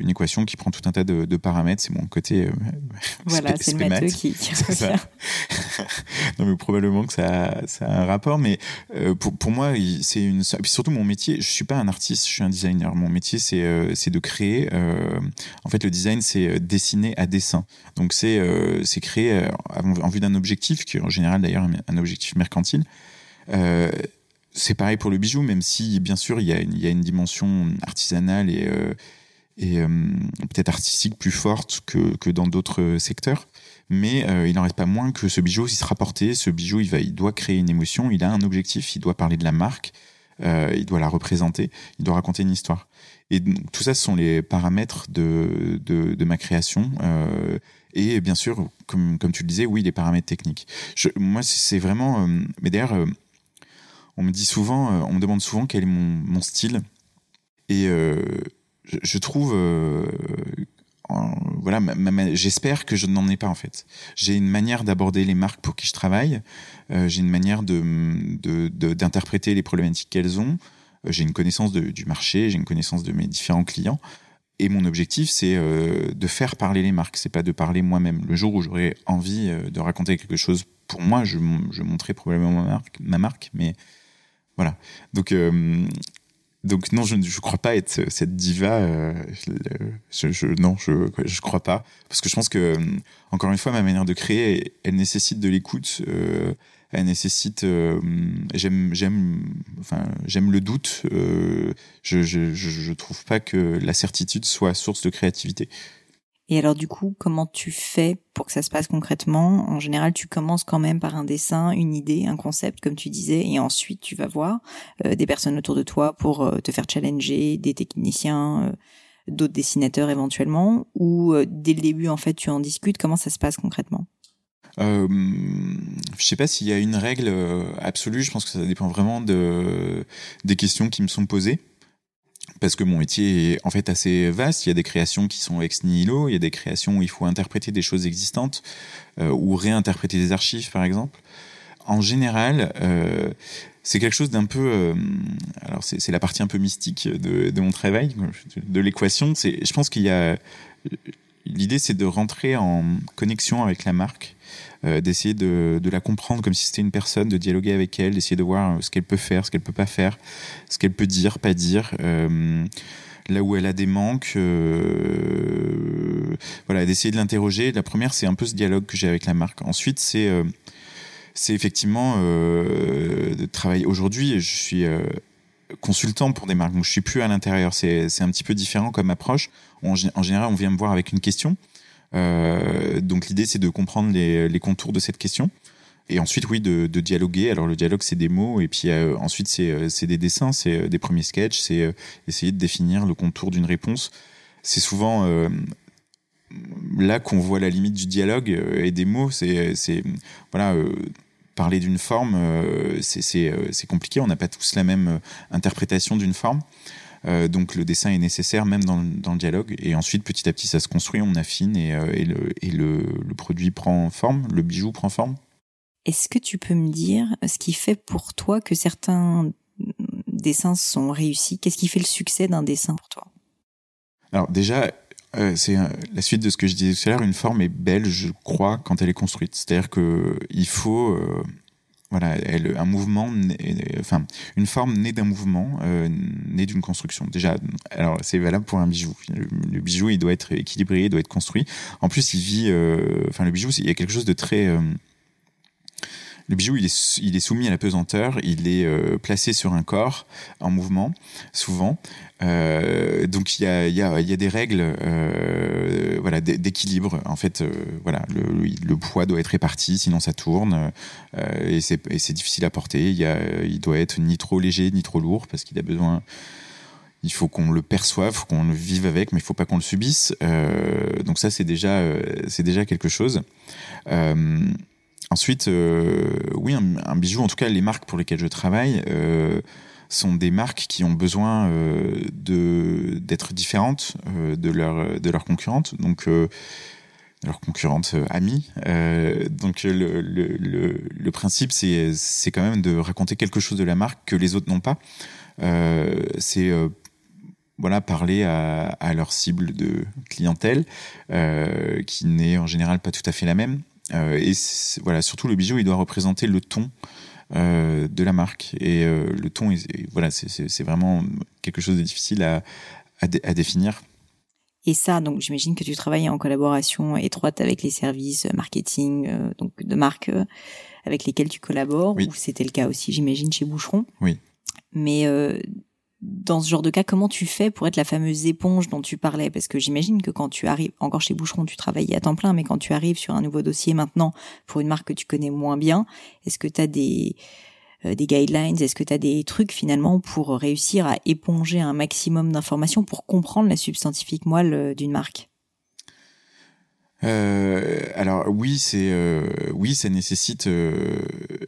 une équation qui prend tout un tas de, paramètres. C'est mon côté. Euh, voilà, c'est le matheux qui, ça. non, mais probablement que ça, ça a un rapport. Mais euh, pour, pour moi, c'est une. Et puis surtout, mon métier, je suis pas un artiste, je suis un designer. Mon métier, c'est euh, c'est de créer. en fait, le design, c'est dessiner à dessin. Donc, c'est c'est créer en, vue d'un objectif, qui est en général d'ailleurs un objectif mercantile. C'est pareil pour le bijou, même si bien sûr il y a une, dimension artisanale et et euh, peut-être artistique plus forte que, dans d'autres secteurs. Mais euh, il n'en reste pas moins que ce bijou, il sera porté, ce bijou, il, va, il doit créer une émotion, il a un objectif, il doit parler de la marque, euh, il doit la représenter, il doit raconter une histoire. Et tout ça, ce sont les paramètres de, ma création. Euh, et bien sûr, comme, tu le disais, oui, les paramètres techniques. Moi, c'est vraiment... Euh, mais d'ailleurs, euh, on me dit souvent, on me demande souvent quel est mon, style. Et je, trouve euh, voilà, j'espère que je n'en ai pas en fait. J'ai une manière d'aborder les marques pour qui je travaille. Euh, j'ai une manière d'interpréter les problématiques qu'elles ont. Euh, j'ai une connaissance du marché. J'ai une connaissance de mes différents clients. Et mon objectif, c'est de faire parler les marques. C'est pas de parler moi-même. Le jour où j'aurai envie de raconter quelque chose pour moi, je, je montrerai probablement ma marque, ma marque. Mais voilà. Donc donc non, je ne crois pas être cette diva. Euh, non, je je crois pas parce que je pense que euh, encore une fois, ma manière de créer, elle, nécessite de l'écoute. Euh, elle nécessite. j'aime j'aime enfin j'aime le doute. je, je trouve pas que la certitude soit source de créativité. Et alors du coup, comment tu fais pour que ça se passe concrètement? En général, tu commences quand même par un dessin, une idée, un concept, comme tu disais, et ensuite tu vas voir euh, des personnes autour de toi pour euh, te faire challenger, des techniciens, euh, d'autres dessinateurs éventuellement, ou dès le début en fait tu en discutes. Comment ça se passe concrètement? Euh, je sais pas s'il y a une règle absolue. Je pense que ça dépend vraiment de des questions qui me sont posées parce que mon métier est en fait assez vaste. Il y a des créations qui sont ex nihilo, il y a des créations où il faut interpréter des choses existantes euh, ou réinterpréter des archives, par exemple. En général, euh, c'est quelque chose d'un peu. Euh, alors, c'est la partie un peu mystique de, de mon travail, de l'équation. Je pense qu'il y a. L'idée, c'est de rentrer en connexion avec la marque euh, d'essayer de, la comprendre comme si c'était une personne, de dialoguer avec elle, d'essayer de voir euh, ce qu'elle peut faire, ce qu'elle peut pas faire, ce qu'elle peut dire, pas dire. Euh, là où elle a des manques, voilà, d'essayer de l'interroger. La première, c'est un peu ce dialogue que j'ai avec la marque. Ensuite, c'est effectivement de travailler. Aujourd'hui, je suis consultant pour des marques, donc je suis plus à l'intérieur. C'est un petit peu différent comme approche. en général, on vient me voir avec une question. Euh, donc l'idée, c'est de comprendre les, contours de cette question. Et ensuite, oui, de, dialoguer. Alors le dialogue, c'est des mots, et puis euh, ensuite, c'est euh, des dessins, c'est des premiers sketchs, c'est essayer de définir le contour d'une réponse. C'est souvent là qu'on voit la limite du dialogue et des mots. C'est voilà parler d'une forme, c'est compliqué. On n'a pas tous la même interprétation d'une forme. Donc le dessin est nécessaire même dans, le dialogue. Et ensuite, petit à petit, ça se construit, on affine et, le, et le, produit prend forme, le bijou prend forme. Est-ce que tu peux me dire ce qui fait pour toi que certains dessins sont réussis? Qu'est-ce qui fait le succès d'un dessin pour toi? Alors déjà, euh, c'est euh, la suite de ce que je disais tout à l'heure. Une forme est belle, je crois, quand elle est construite. C'est-à-dire que il faut, euh, voilà, elle, un mouvement, enfin, une forme née d'un mouvement, née d'une construction. Déjà, alors c'est valable pour un bijou. Le, bijou, il doit être équilibré, il doit être construit. En plus, il vit, enfin, le bijou, il y a quelque chose de très le bijou, il est, soumis à la pesanteur, il est euh, placé sur un corps en mouvement, souvent. Euh, donc il y a, des règles euh, voilà, d'équilibre. En fait, voilà, le, poids doit être réparti, sinon ça tourne. Et c'est difficile à porter. Il, y doit être ni trop léger, ni trop lourd, parce qu'il a besoin il faut qu'on le perçoive, qu'on le vive avec, mais il faut pas qu'on le subisse. Donc ça, c'est déjà, quelque chose. Ensuite, euh, oui, un, bijou, en tout cas les marques pour lesquelles je travaille, euh, sont des marques qui ont besoin euh, d'être différentes de leur de leurs concurrentes, donc leurs concurrentes amies. donc le, principe, c'est quand même de raconter quelque chose de la marque que les autres n'ont pas. c'est voilà, parler à, leur cible de clientèle, euh, qui n'est en général pas tout à fait la même. Euh, et voilà, surtout le bijou, il doit représenter le ton euh, de la marque. Et euh, le ton, voilà, c'est vraiment quelque chose de difficile à, à, définir. Et ça, donc j'imagine que tu travailles en collaboration étroite avec les services marketing, donc de marques avec lesquels tu collabores, ou c'était le cas aussi, j'imagine, chez Boucheron. Oui. Mais dans ce genre de cas, comment tu fais pour être la fameuse éponge dont tu parlais? Parce que j'imagine que quand tu arrives, encore chez Boucheron, tu travaillais à temps plein, mais quand tu arrives sur un nouveau dossier maintenant pour une marque que tu connais moins bien, est-ce que tu as des, euh, des guidelines? Est-ce que tu as des trucs finalement pour réussir à éponger un maximum d'informations pour comprendre la substantifique moelle euh, d'une marque? Euh, alors oui, c'est euh, oui, ça nécessite. Euh,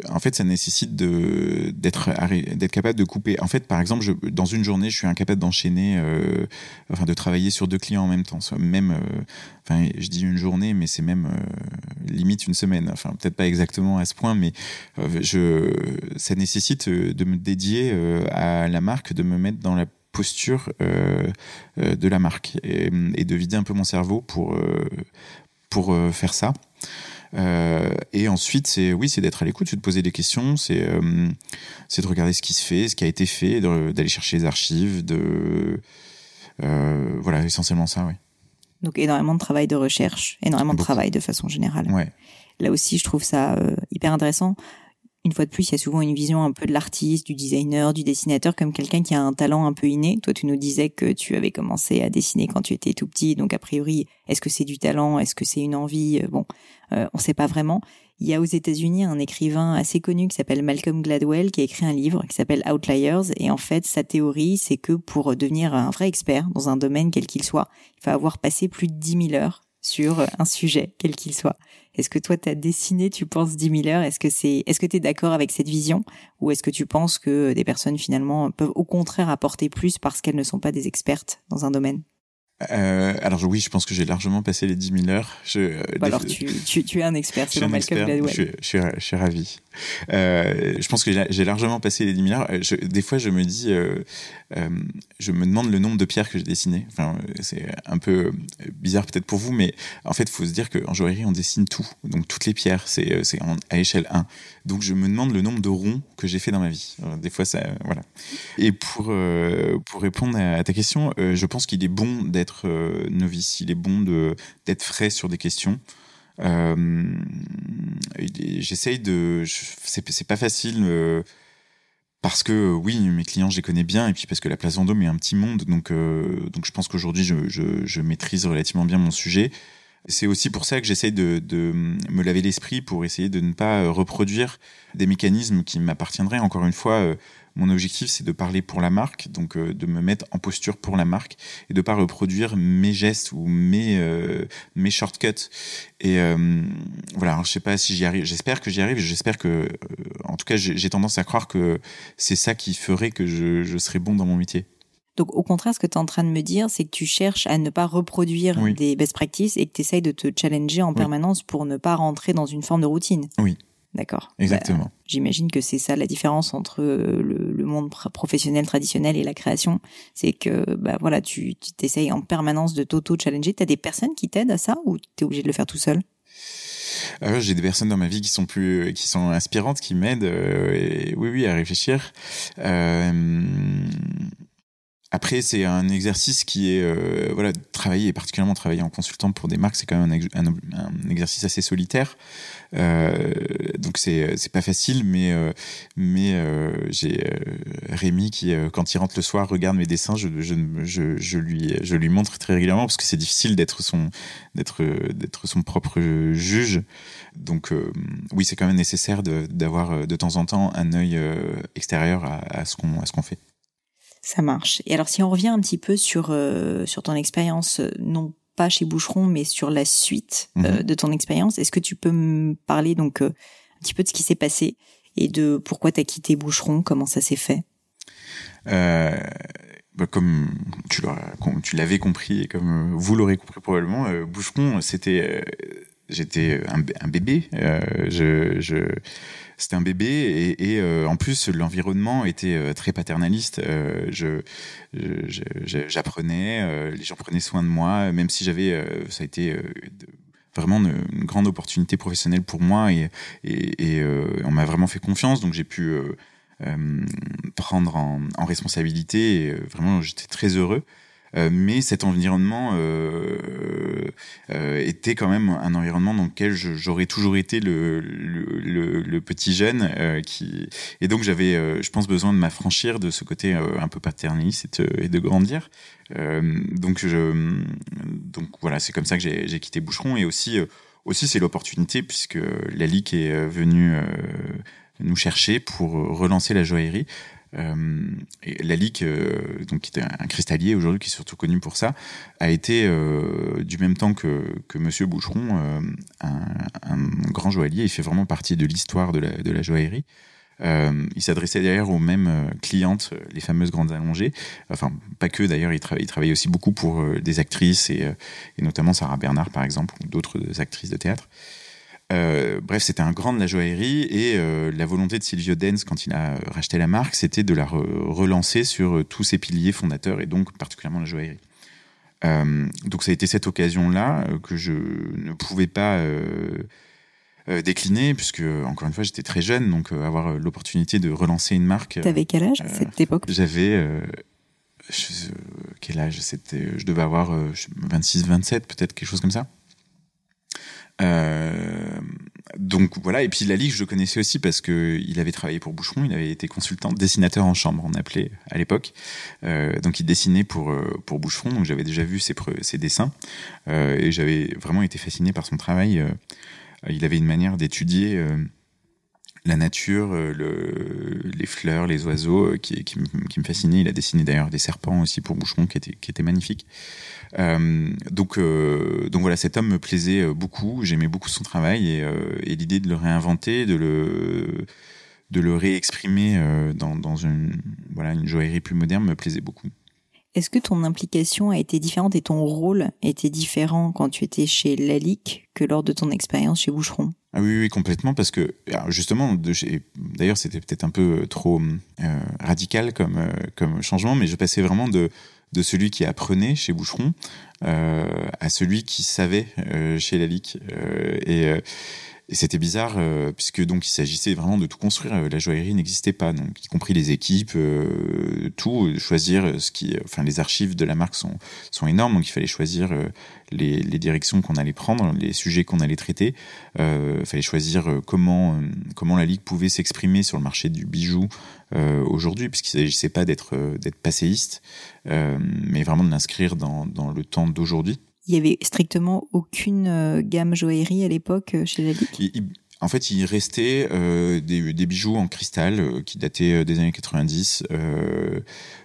en fait, ça nécessite d'être d'être capable de couper. En fait, par exemple, dans une journée, je suis incapable d'enchaîner, euh, enfin, de travailler sur deux clients en même temps. Même, enfin, je dis une journée, mais c'est même limite une semaine. Enfin, peut-être pas exactement à ce point, mais je, ça nécessite de me dédier à la marque, de me mettre dans la posture euh, de la marque et, et, de vider un peu mon cerveau pour euh, pour euh, faire ça. Euh, et ensuite, c'est oui, c'est d'être à l'écoute, c'est de poser des questions, c'est euh, c'est de regarder ce qui se fait, ce qui a été fait, d'aller chercher les archives, de voilà, essentiellement ça, oui. Donc énormément de travail de recherche, énormément de travail de façon générale. Ouais. Là aussi, je trouve ça hyper intéressant une fois de plus, il y a souvent une vision un peu de l'artiste, du designer, du dessinateur comme quelqu'un qui a un talent un peu inné. Toi, tu nous disais que tu avais commencé à dessiner quand tu étais tout petit, donc a priori, est-ce que c'est du talent, est-ce que c'est une envie? Euh, Bon, euh, on ne sait pas vraiment. Il y a aux États-Unis un écrivain assez connu qui s'appelle Malcolm Gladwell qui a écrit un livre qui s'appelle Outliers et en fait sa théorie c'est que pour devenir un vrai expert dans un domaine quel qu'il soit, il faut avoir passé plus de 10 000 heures sur un sujet, quel qu'il soit. Est-ce que toi, tu as dessiné, tu penses 10 000 heures? Est-ce que c'est, est-ce que tu es d'accord avec cette vision? Ou est-ce que tu penses que des personnes, finalement, peuvent au contraire apporter plus parce qu'elles ne sont pas des expertes dans un domaine? Euh, alors oui, je pense que j'ai largement passé les 10 000 heures. Je, euh, bah alors tu, tu, tu, es un expert selon Malcolm Gladwell. Je, je, je, suis ravi. Euh, je pense que j'ai largement passé les 10 000 heures. Je, des fois, je me dis, euh, euh, je me demande le nombre de pierres que j'ai dessinées. Enfin, c'est un peu bizarre peut-être pour vous, mais en fait, il faut se dire qu'en joaillerie, on dessine tout. Donc toutes les pierres, c'est à échelle 1. Donc je me demande le nombre de ronds que j'ai fait dans ma vie. Des fois, ça, voilà. Et pour répondre à ta question, je pense qu'il est bon d'être novice. Il est bon d'être frais sur des questions. Euh, J'essaye de. C'est pas facile. Euh, parce que oui, mes clients, je les connais bien, et puis parce que la place Vendôme est un petit monde, donc, euh, donc je pense qu'aujourd'hui, je, je, je, maîtrise relativement bien mon sujet. C'est aussi pour ça que j'essaye de, de, me laver l'esprit pour essayer de ne pas reproduire des mécanismes qui m'appartiendraient. Encore une fois, mon objectif, c'est de parler pour la marque, donc euh, de me mettre en posture pour la marque et de pas reproduire mes gestes ou mes euh, mes shortcuts. Et euh, voilà, je sais pas si j'y arrive. J'espère que j'y arrive. J'espère que, en tout cas, j'ai tendance à croire que c'est ça qui ferait que je, je serais bon dans mon métier. Donc au contraire, ce que tu es en train de me dire, c'est que tu cherches à ne pas reproduire des best practices et que tu essayes de te challenger en permanence pour ne pas rentrer dans une forme de routine. Oui. D'accord. Exactement. Bah, j'imagine que c'est ça la différence entre euh, le, monde professionnel traditionnel et la création. C'est que bah voilà, tu t'essayes en permanence de t'auto-challenger. Tu as des personnes qui t'aident à ça ou tu es obligé de le faire tout seul? Ah j'ai des personnes dans ma vie qui sont plus, qui sont inspirantes, qui m'aident, euh, oui, oui, à réfléchir. Euh, après, c'est un exercice qui est, euh, voilà, travailler, et particulièrement travailler en consultant pour des marques, c'est quand même un, un, exercice assez solitaire. Euh, donc c'est c'est pas facile, mais euh, mais euh, j'ai euh, Rémi qui, quand il rentre le soir, regarde mes dessins, je, je, je, je lui je lui montre très régulièrement parce que c'est difficile d'être son d'être d'être son propre juge. Donc oui, c'est quand même nécessaire d'avoir de, temps en temps un œil extérieur à, à ce qu'on à ce qu'on fait. Ça marche. Et alors, si on revient un petit peu sur euh, sur ton expérience, euh, non pas chez Boucheron, mais sur la suite euh, mhm. de ton expérience, est-ce que tu peux me parler donc un petit peu de ce qui s'est passé et de pourquoi tu as quitté Boucheron, comment ça s'est fait? Bah, comme tu l'avais compris et comme vous l'aurez compris probablement, Boucheron, c'était j'étais un, un, bébé. je, je c'était un bébé et, euh, en plus l'environnement était euh, très paternaliste. Euh, j'apprenais, les gens prenaient soin de moi, même si j'avais, ça a été vraiment une, grande opportunité professionnelle pour moi et, on m'a vraiment fait confiance, donc j'ai pu prendre en, en responsabilité. Et, vraiment, j'étais très heureux. Euh, mais cet environnement euh, euh, était quand même un environnement dans lequel j'aurais toujours été le, le, le, petit jeune qui et donc j'avais, je pense, besoin de m'affranchir de ce côté un peu paternaliste et de, grandir. donc je, donc voilà, c'est comme ça que j'ai quitté Boucheron et aussi aussi c'est l'opportunité puisque la Ligue est venue nous chercher pour relancer la joaillerie. Euh, et la Ligue, euh, donc qui est un cristallier aujourd'hui, qui est surtout connu pour ça, a été euh, du même temps que, que Monsieur Boucheron un, un, grand joaillier. Il fait vraiment partie de l'histoire de la, joaillerie. Euh, il s'adressait d'ailleurs aux mêmes clientes, les fameuses grandes allongées. Enfin, pas que d'ailleurs, il, il, travaillait aussi beaucoup pour des actrices et, et, notamment Sarah Bernard par exemple, ou d'autres actrices de théâtre. Euh, bref, c'était un grand de la joaillerie et euh, la volonté de Silvio Dens, quand il a racheté la marque, c'était de la relancer sur euh, tous ses piliers fondateurs et donc particulièrement la joaillerie. donc ça a été cette occasion-là que je ne pouvais pas décliner puisque encore une fois j'étais très jeune, donc avoir l'opportunité de relancer une marque. T'avais quel âge à cette époque? J'avais quel âge? C'était, je devais avoir 26, 27 peut-être quelque chose comme ça. Euh, donc voilà, et puis la Ligue, je le connaissais aussi parce que il avait travaillé pour Boucheron, il avait été consultant, dessinateur en chambre, on appelait à l'époque. Euh, donc il dessinait pour euh, pour Boucheron, donc j'avais déjà vu ses, ses dessins euh, et j'avais vraiment été fasciné par son travail. Euh, il avait une manière d'étudier la nature, le, les fleurs, les oiseaux, qui, qui, qui, me fascinait. Il a dessiné d'ailleurs des serpents aussi pour Boucheron, qui étaient qui étaient magnifiques. Euh, donc, euh, donc voilà, cet homme me plaisait euh, beaucoup. J'aimais beaucoup son travail et, et l'idée de le réinventer, de le de le réexprimer dans, dans une voilà une joaillerie plus moderne me plaisait beaucoup. Est-ce que ton implication a été différente et ton rôle était différent quand tu étais chez Lalique que lors de ton expérience chez Boucheron? Ah oui, oui, complètement, parce que justement, d'ailleurs, c'était peut-être un peu trop radical comme, comme changement, mais je passais vraiment de, de celui qui apprenait chez Boucheron euh, à celui qui savait euh, chez Lalique. Euh, et, euh, et c'était bizarre euh, puisque donc il s'agissait vraiment de tout construire. La joaillerie n'existait pas, donc y compris les équipes, tout choisir ce qui, enfin les archives de la marque sont sont énormes, donc il fallait choisir les, les, directions qu'on allait prendre, les sujets qu'on allait traiter. Il fallait choisir comment comment la ligue pouvait s'exprimer sur le marché du bijou euh, aujourd'hui, puisqu'il ne s'agissait pas d'être d'être passéiste, euh, mais vraiment de l'inscrire dans, dans le temps d'aujourd'hui. il y avait strictement aucune gamme joaillerie à l'époque chez Lalique en fait, il restait des, des, bijoux en cristal qui dataient des années 90.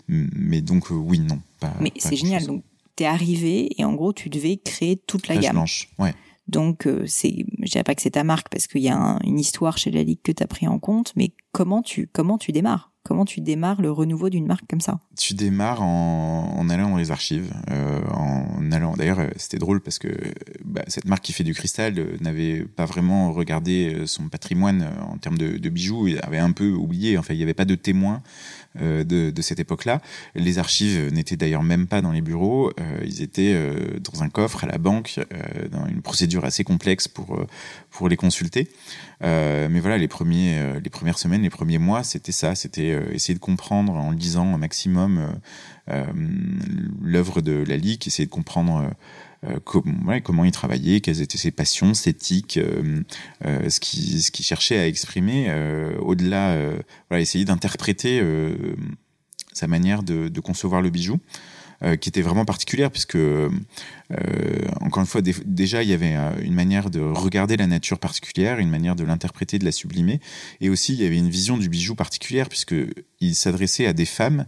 mais donc, oui, non. Pas, mais c'est génial. Donc, t'es arrivé et en gros, tu devais créer toute la Page gamme. blanche, ouais. Donc, euh, c'est, je dirais pas que c'est ta marque parce qu'il y a une histoire chez la Ligue que tu as pris en compte, mais comment tu, comment tu démarres? Comment tu démarres le renouveau d'une marque comme ça? Tu démarres en, allant dans les archives, euh, en allant. D'ailleurs, euh, c'était drôle parce que bah, cette marque qui fait du cristal n'avait pas vraiment regardé son patrimoine en termes de, bijoux, il avait un peu oublié. Enfin, il n'y avait pas de témoins euh, de, de, cette époque-là. Les archives n'étaient d'ailleurs même pas dans les bureaux, euh, ils étaient euh, dans un coffre à la banque, dans une procédure assez complexe pour pour les consulter. mais voilà, les premiers, les premières semaines, les premiers mois, c'était ça, c'était essayer de comprendre en lisant un maximum l'œuvre de la Ligue, essayer de comprendre euh, comment il travaillait, quelles étaient ses passions, ses tics, euh, euh, ce qu'il cherchait à exprimer, au-delà, voilà, essayer d'interpréter sa manière de, de, concevoir le bijou. qui était vraiment particulière puisque encore une fois déjà il y avait une manière de regarder la nature particulière une manière de l'interpréter de la sublimer et aussi il y avait une vision du bijou particulière puisque il s'adressait à des femmes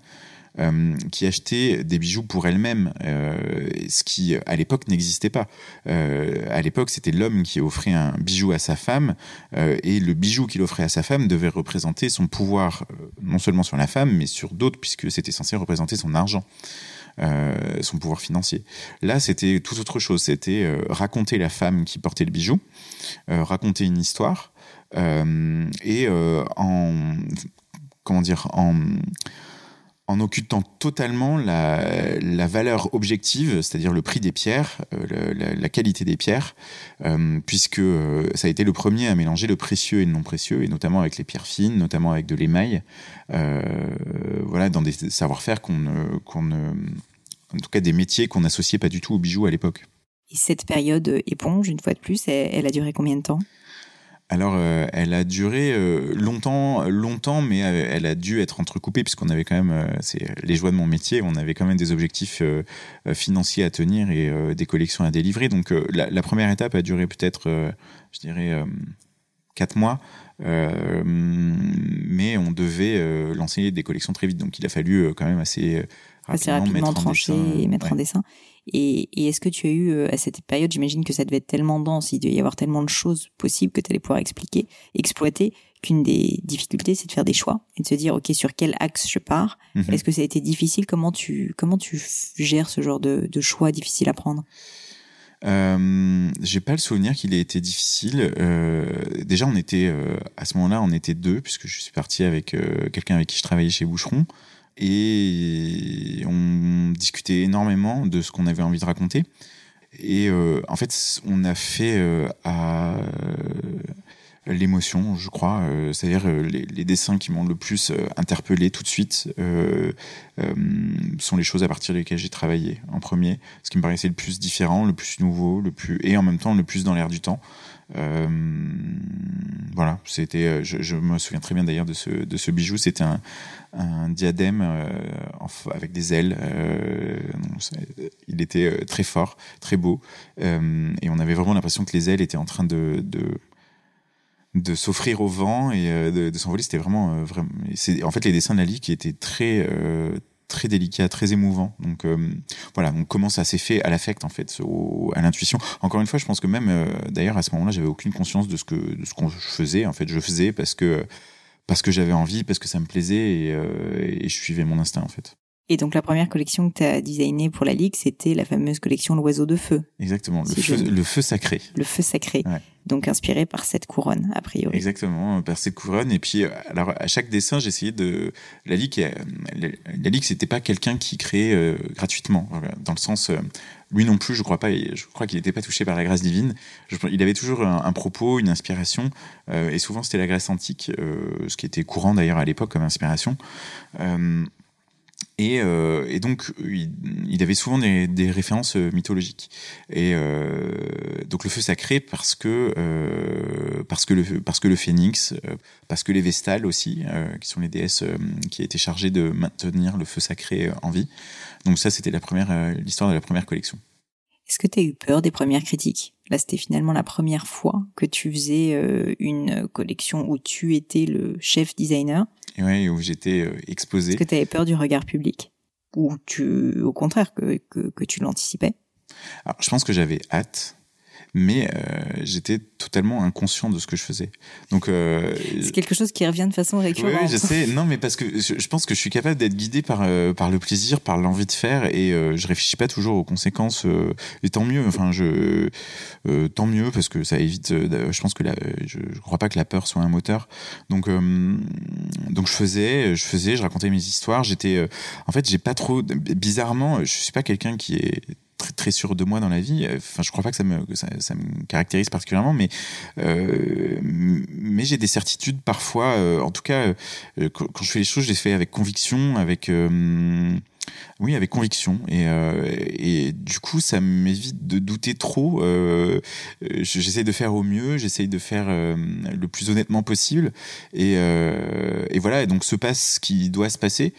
euh, qui achetait des bijoux pour elle-même, euh, ce qui à l'époque n'existait pas. Euh, à l'époque, c'était l'homme qui offrait un bijou à sa femme, et le bijou qu'il offrait à sa femme devait représenter son pouvoir, non seulement sur la femme, mais sur d'autres, puisque c'était censé représenter son argent. son pouvoir financier. Là, c'était tout autre chose. C'était raconter la femme qui portait le bijou, raconter une histoire, et en comment dire en en occultant totalement la, valeur objective, c'est-à-dire le prix des pierres, euh, la, qualité des pierres, euh, puisque euh, ça a été le premier à mélanger le précieux et le non précieux, et notamment avec les pierres fines, notamment avec de l'émail, voilà, dans des savoir-faire qu'on qu'on en tout cas des métiers qu'on n'associait pas du tout aux bijoux à l'époque. Et cette période éponge, une fois de plus, elle a duré combien de temps? Alors, euh, elle a duré euh, longtemps, longtemps, mais euh, elle a dû être entrecoupée puisqu'on avait quand même, c'est les joies de mon métier, on avait quand même des objectifs financiers à tenir et des collections à délivrer. Donc, la, la, première étape a duré peut-être, je dirais, quatre mois, mais on devait lancer des collections très vite. Donc, il a fallu quand même assez assez rapidement trancher et mettre en dessin. Et, et est-ce que tu as eu, euh, à cette période, j'imagine que ça devait être tellement dense, il devait y avoir tellement de choses possibles que tu allais pouvoir expliquer, exploiter, qu'une des difficultés, c'est de faire des choix et de se dire, OK, sur quel axe je pars? Mhm. Est-ce que ça a été difficile? Comment tu, comment tu gères ce genre de, de choix difficiles à prendre? Euh, j'ai pas le souvenir qu'il ait été difficile. Euh, déjà, on était euh, à ce moment-là, on était deux puisque je suis parti avec quelqu'un avec qui je travaillais chez Boucheron et on discutait énormément de ce qu'on avait envie de raconter. Et euh, en fait, on a fait euh, à l'émotion, je crois. Euh, c'est-à-dire les, les, dessins qui m'ont le plus interpellé tout de suite sont les choses à partir desquelles j'ai travaillé en premier, ce qui me paraissait le plus différent, le plus nouveau, le plus et en même temps le plus dans l'air du temps. Euh, voilà, c'était, euh, je, me souviens très bien d'ailleurs de ce, de ce bijou. C'était un, diadème euh, avec des ailes. Il était très fort, très beau, et on avait vraiment l'impression que les ailes étaient en train de, de s'offrir au vent et de, s'envoler c'était vraiment vraiment en fait les dessins de Lali qui étaient très très délicat, très émouvant. Donc euh, voilà, on commence à s'effet à l'affect en fait, à l'intuition. Encore une fois, je pense que même euh, d'ailleurs à ce moment-là, j'avais aucune conscience de ce que de ce qu'on faisait. En fait, je faisais parce que parce que j'avais envie, parce que ça me plaisait et, euh, et je suivais mon instinct en fait. Et donc la première collection que tu as designée pour la Ligue, c'était la fameuse collection L'Oiseau de Feu. Exactement, le feu, le feu, sacré. Le feu sacré. Ouais. Donc inspiré par cette couronne, a priori. Exactement, par cette couronne. Et puis, euh, alors à chaque dessin, j'essayais de... La Ligue, euh, la Ligue, c'était pas quelqu'un qui créait euh, gratuitement, dans le sens... Euh, lui non plus, je crois pas, je crois qu'il n'était pas touché par la grâce divine. Je, il avait toujours un, un propos, une inspiration, euh, et souvent c'était la Grèce antique, ce qui était courant d'ailleurs à l'époque comme inspiration. Et, euh, et, donc, il, avait souvent des, références euh, mythologiques. Et euh, donc, le feu sacré parce que parce que le parce que le phénix, parce que les vestales aussi, qui sont les déesses qui étaient chargées de maintenir le feu sacré en vie. Donc ça, c'était la première l'histoire de la première collection. Est-ce que tu as eu peur des premières critiques? Là, c'était finalement la première fois que tu faisais une collection où tu étais le chef designer. Oui, où j'étais euh, exposé. Est-ce que tu avais peur du regard public Ou tu, au contraire, que, que, que tu l'anticipais Alors, je pense que j'avais hâte mais euh, j'étais totalement inconscient de ce que je faisais. Donc euh, c'est quelque chose qui revient de façon récurrente. Oui, je sais. Non, mais parce que je, pense que je suis capable d'être guidé par euh, par le plaisir, par l'envie de faire, et je réfléchis pas toujours aux conséquences. et tant mieux. Enfin, je tant mieux parce que ça évite. je pense que la, je, je, crois pas que la peur soit un moteur. Donc donc je faisais, je faisais, je racontais mes histoires. J'étais, en fait, j'ai pas trop. Bizarrement, je suis pas quelqu'un qui est très, très sûr de moi dans la vie. Enfin, je crois pas que ça me, ça, ça me caractérise particulièrement, mais, euh, mais j'ai des certitudes parfois. Euh, en tout cas, euh, quand, quand, je fais les choses, je les fais avec conviction, avec euh, oui, avec conviction. Et, euh, et du coup, ça m'évite de douter trop. Euh, j'essaye de faire au mieux, j'essaye de faire euh, le plus honnêtement possible. Et, euh, voilà, et donc se passe ce qui doit se passer.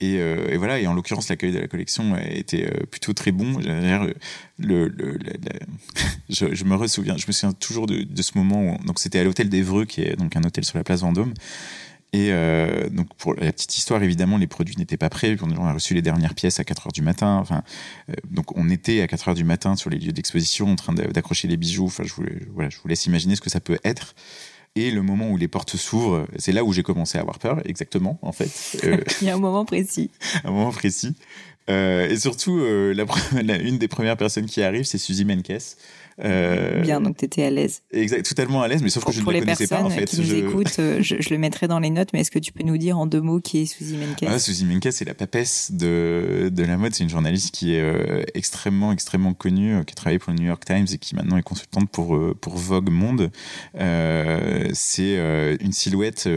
Et, voilà, et en l'occurrence, l'accueil de la collection été plutôt très bon. Je, me ressouviens, je me souviens toujours de, de ce moment où, donc c'était à l'hôtel d'Evreux, qui est donc un hôtel sur la place Vendôme. Et euh, donc pour la petite histoire, évidemment, les produits n'étaient pas prêts. On a reçu les dernières pièces à 4 heures du matin. Enfin, euh, donc on était à 4 heures du matin sur les lieux d'exposition, en train d'accrocher les bijoux. Enfin, je vous, voilà, je vous laisse imaginer ce que ça peut être. Et le moment où les portes s'ouvrent, c'est là où j'ai commencé à avoir peur, exactement, en fait. Euh, Il y a un moment précis. un moment précis. Et surtout, la, la, une des premières personnes qui arrive, c'est Suzy Menkes, euh, Bien, donc tu étais à l'aise. Exact, totalement à l'aise, mais sauf que je ne la connaissais pas en fait. Qui nous écoutent, euh, je, je, le mettrai dans les notes, mais est-ce que tu peux nous dire en deux mots qui est Suzy Menkes? Ah, Suzy Menkes, c'est la papesse de, de la mode. C'est une journaliste qui est euh, extrêmement, extrêmement connue, qui a travaillé pour le New York Times et qui maintenant est consultante pour, pour Vogue Monde. c'est une silhouette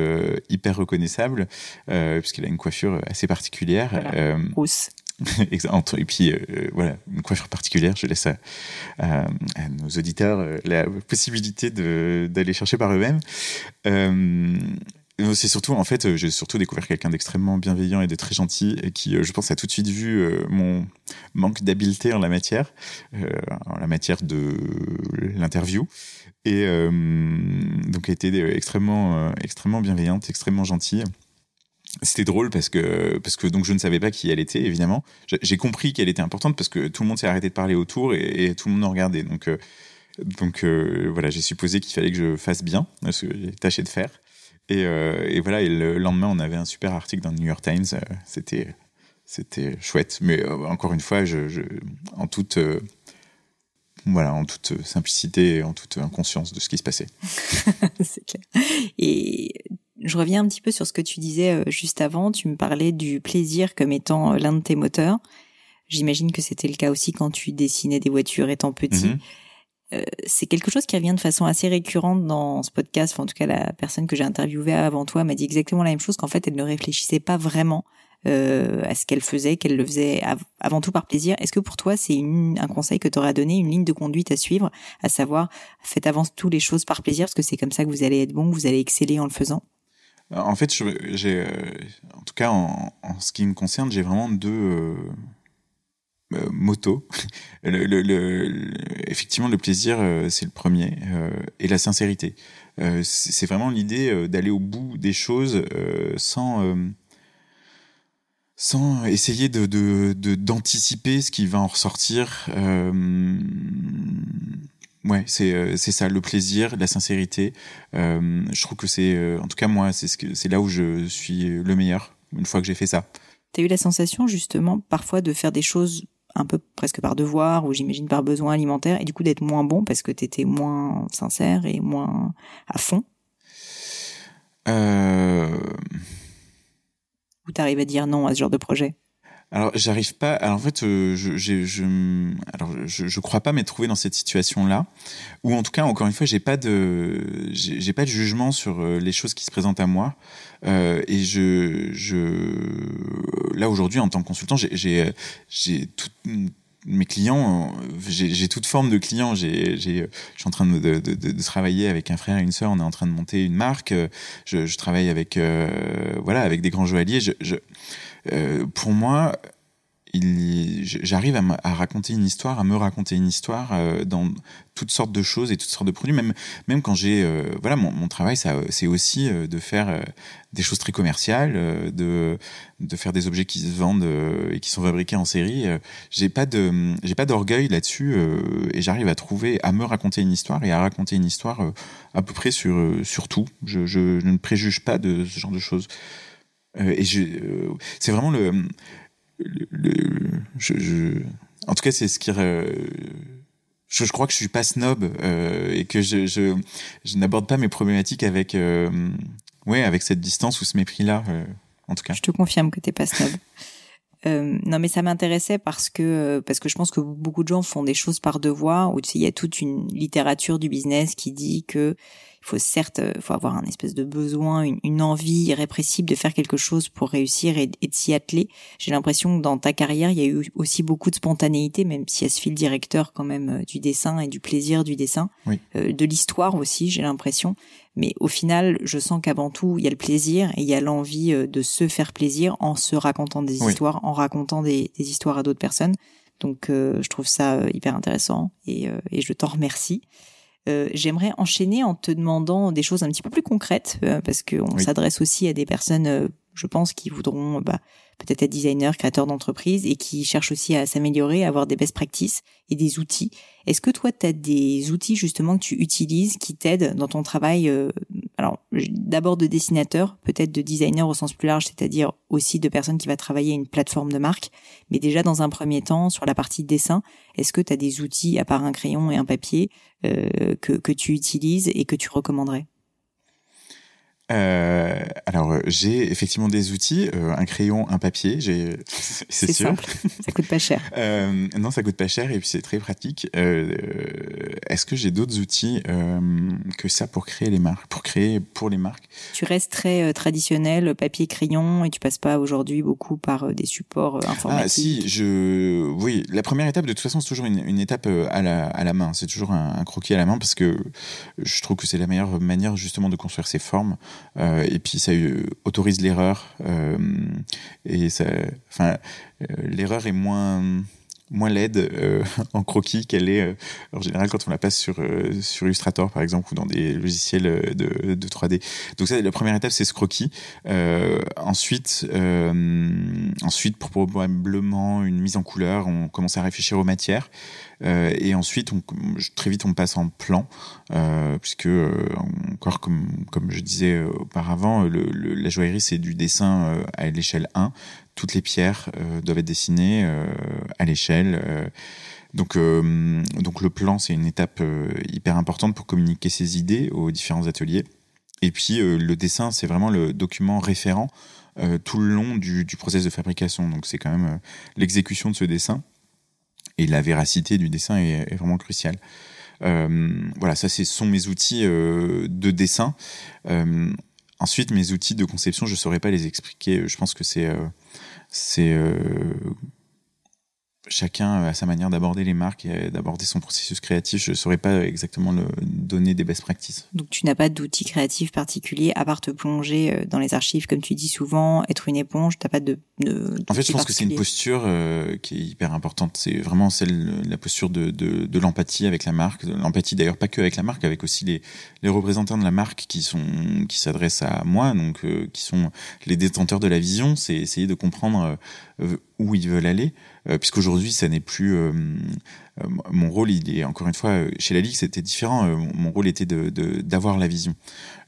hyper reconnaissable, puisqu'elle a une coiffure assez particulière. Voilà. Rousse. et puis euh, voilà, une coiffure particulière, je laisse à, nos auditeurs euh, la possibilité d'aller chercher par eux-mêmes. Euh, c'est surtout, en fait, j'ai surtout découvert quelqu'un d'extrêmement bienveillant et de très gentil et qui, je pense, a tout de suite vu mon manque d'habileté en la matière, en la matière de l'interview. Et donc a été extrêmement, extrêmement bienveillante, extrêmement gentille c'était drôle parce que parce que donc je ne savais pas qui elle était évidemment. J'ai compris qu'elle était importante parce que tout le monde s'est arrêté de parler autour et, tout le monde en regardait. Donc euh, donc euh, voilà, j'ai supposé qu'il fallait que je fasse bien ce que j'ai tâché de faire. Et, euh, voilà, et le lendemain, on avait un super article dans le New York Times. Euh, c'était c'était chouette, mais euh, encore une fois, je en toute voilà, en toute simplicité et en toute inconscience de ce qui se passait. C'est clair. Et je reviens un petit peu sur ce que tu disais euh, juste avant. Tu me parlais du plaisir comme étant euh, l'un de tes moteurs. J'imagine que c'était le cas aussi quand tu dessinais des voitures étant petit. Mm -hmm. euh, c'est quelque chose qui revient de façon assez récurrente dans ce podcast. Enfin, en tout cas, la personne que j'ai interviewée avant toi m'a dit exactement la même chose, qu'en fait, elle ne réfléchissait pas vraiment euh, à ce qu'elle faisait, qu'elle le faisait av avant tout par plaisir. Est-ce que pour toi, c'est un conseil que tu aurais donné, une ligne de conduite à suivre, à savoir, faites avant tout les choses par plaisir, parce que c'est comme ça que vous allez être bon, que vous allez exceller en le faisant? En fait, j'ai, en tout cas, en, ce qui me concerne, j'ai vraiment deux euh, euh, motos. effectivement, le plaisir, euh, c'est le premier, euh, et la sincérité. Euh, c'est vraiment l'idée d'aller au bout des choses sans sans essayer de d'anticiper ce qui va en ressortir. Ouais, c'est euh, c'est ça le plaisir, la sincérité. Euh, je trouve que c'est euh, en tout cas moi c'est ce que c'est là où je suis le meilleur une fois que j'ai fait ça. T'as eu la sensation justement parfois de faire des choses un peu presque par devoir ou j'imagine par besoin alimentaire et du coup d'être moins bon parce que t'étais moins sincère et moins à fond? Euh... Ou t'arrives à dire non à ce genre de projet? Alors, j'arrive pas. Alors, en fait, euh, je, je, je, alors, je, je crois pas m'être trouvé dans cette situation-là, ou en tout cas, encore une fois, j'ai pas de, j'ai pas de jugement sur euh, les choses qui se présentent à moi. Euh, et je, je, là aujourd'hui, en tant que consultant, j'ai, j'ai, tout mes clients, j'ai toute forme de clients. J'ai, je suis en train de, de, de, de, travailler avec un frère et une sœur. On est en train de monter une marque. Je, je travaille avec, euh, voilà, avec des grands joailliers. Je, je, euh, pour moi, j'arrive à, raconter une histoire, à me raconter une histoire euh, dans toutes sortes de choses et toutes sortes de produits. Même, quand j'ai, euh, voilà, mon, travail, c'est aussi de faire des choses très commerciales, de, faire des objets qui se vendent et qui sont fabriqués en série. j'ai pas pas d'orgueil là-dessus et j'arrive à trouver, à me raconter une histoire et à raconter une histoire à peu près sur, tout. Je, ne préjuge pas de ce genre de choses. Et je, c'est vraiment le le, je, en tout cas, c'est ce qui. Euh, je, je, crois que je suis pas snob euh, et que je, je, je n'aborde pas mes problématiques avec, euh, ouais, avec cette distance ou ce mépris-là. Euh, en tout cas. Je te confirme que t'es pas snob. Euh, non, mais ça m'intéressait parce que parce que je pense que beaucoup de gens font des choses par devoir. Tu sais, il y a toute une littérature du business qui dit que il faut certes, euh, faut avoir un espèce de besoin, une, envie irrépressible de faire quelque chose pour réussir et, de s'y atteler. J'ai l'impression que dans ta carrière, il y a eu aussi beaucoup de spontanéité, même si elle se file directeur quand même euh, du dessin et du plaisir du dessin, euh, de l'histoire aussi, j'ai l'impression. Mais au final, je sens qu'avant tout, il y a le plaisir et il y a l'envie de se faire plaisir en se racontant des histoires, en racontant des, histoires à d'autres personnes. Donc, je trouve ça hyper intéressant et, et je t'en remercie. Euh, j'aimerais enchaîner en te demandant des choses un petit peu plus concrètes, euh, parce qu'on s'adresse aussi à des personnes, euh, je pense, qui voudront bah, peut-être être designers, créateurs d'entreprise, et qui cherchent aussi à s'améliorer, à avoir des best practices et des outils. Est-ce que toi, tu as des outils justement que tu utilises qui t'aident dans ton travail Alors, d'abord de dessinateur, peut-être de designer au sens plus large, c'est-à-dire aussi de personnes qui va travailler une plateforme de marque, mais déjà dans un premier temps, sur la partie dessin, est-ce que tu as des outils, à part un crayon et un papier, euh, que, que tu utilises et que tu recommanderais? Euh, alors j'ai effectivement des outils, euh, un crayon, un papier, j'ai c'est. Simple. ça coûte pas cher. euh, non, ça coûte pas cher et puis c'est très pratique. Euh, Est-ce que j'ai d'autres outils euh, que ça pour créer les marques, pour créer pour les marques? Tu restes très euh, traditionnel, papier, crayon et tu passes pas aujourd'hui beaucoup par des supports informatiques. Ah si, je oui, la première étape de toute façon c'est toujours une, une, étape à la à la main, c'est toujours un, un croquis à la main parce que je trouve que c'est la meilleure manière justement de construire ces formes. Euh, et puis ça autorise l'erreur euh, et ça, enfin, euh, l'erreur est moins moins laide euh, en croquis qu'elle est euh, en général quand on la passe sur euh, sur Illustrator par exemple ou dans des logiciels de, de 3D. Donc ça la première étape c'est ce croquis. ensuite ensuite probablement une mise en couleur, on commence à réfléchir aux matières et ensuite très vite on passe en plan puisque encore comme comme je disais auparavant le, la joaillerie c'est du dessin à l'échelle 1 toutes les pierres euh, doivent être dessinées euh, à l'échelle. Euh. donc, le plan, c'est une étape hyper importante pour communiquer ses idées aux différents ateliers. Et puis le dessin, c'est vraiment le document référent tout le long du, du process de fabrication. Donc c'est quand même l'exécution de ce dessin et la véracité du dessin est, vraiment cruciale. voilà, ça, ce sont mes outils de dessin. Ensuite, mes outils de conception, je ne saurais pas les expliquer. Je pense que c'est c'est euh, chacun a sa manière d'aborder les marques et d'aborder son processus créatif. Je ne saurais pas exactement le, donner des best practices. Donc tu n'as pas d'outil créatif particulier à part te plonger euh, dans les archives, comme tu dis souvent, être une éponge. T'as pas de, de En fait, je pense que c'est une posture euh, qui est hyper importante. C'est vraiment celle, la posture de, de, de l'empathie avec la marque. L'empathie d'ailleurs pas que avec la marque, avec aussi les, les représentants de la marque qui sont qui s'adressent à moi, donc euh, qui sont les détenteurs de la vision. C'est essayer de comprendre où ils veulent aller, euh, puisqu'aujourd'hui, ça n'est plus euh, euh, mon rôle. Il est encore une fois chez la Ligue, c'était différent. mon rôle était de d'avoir la vision.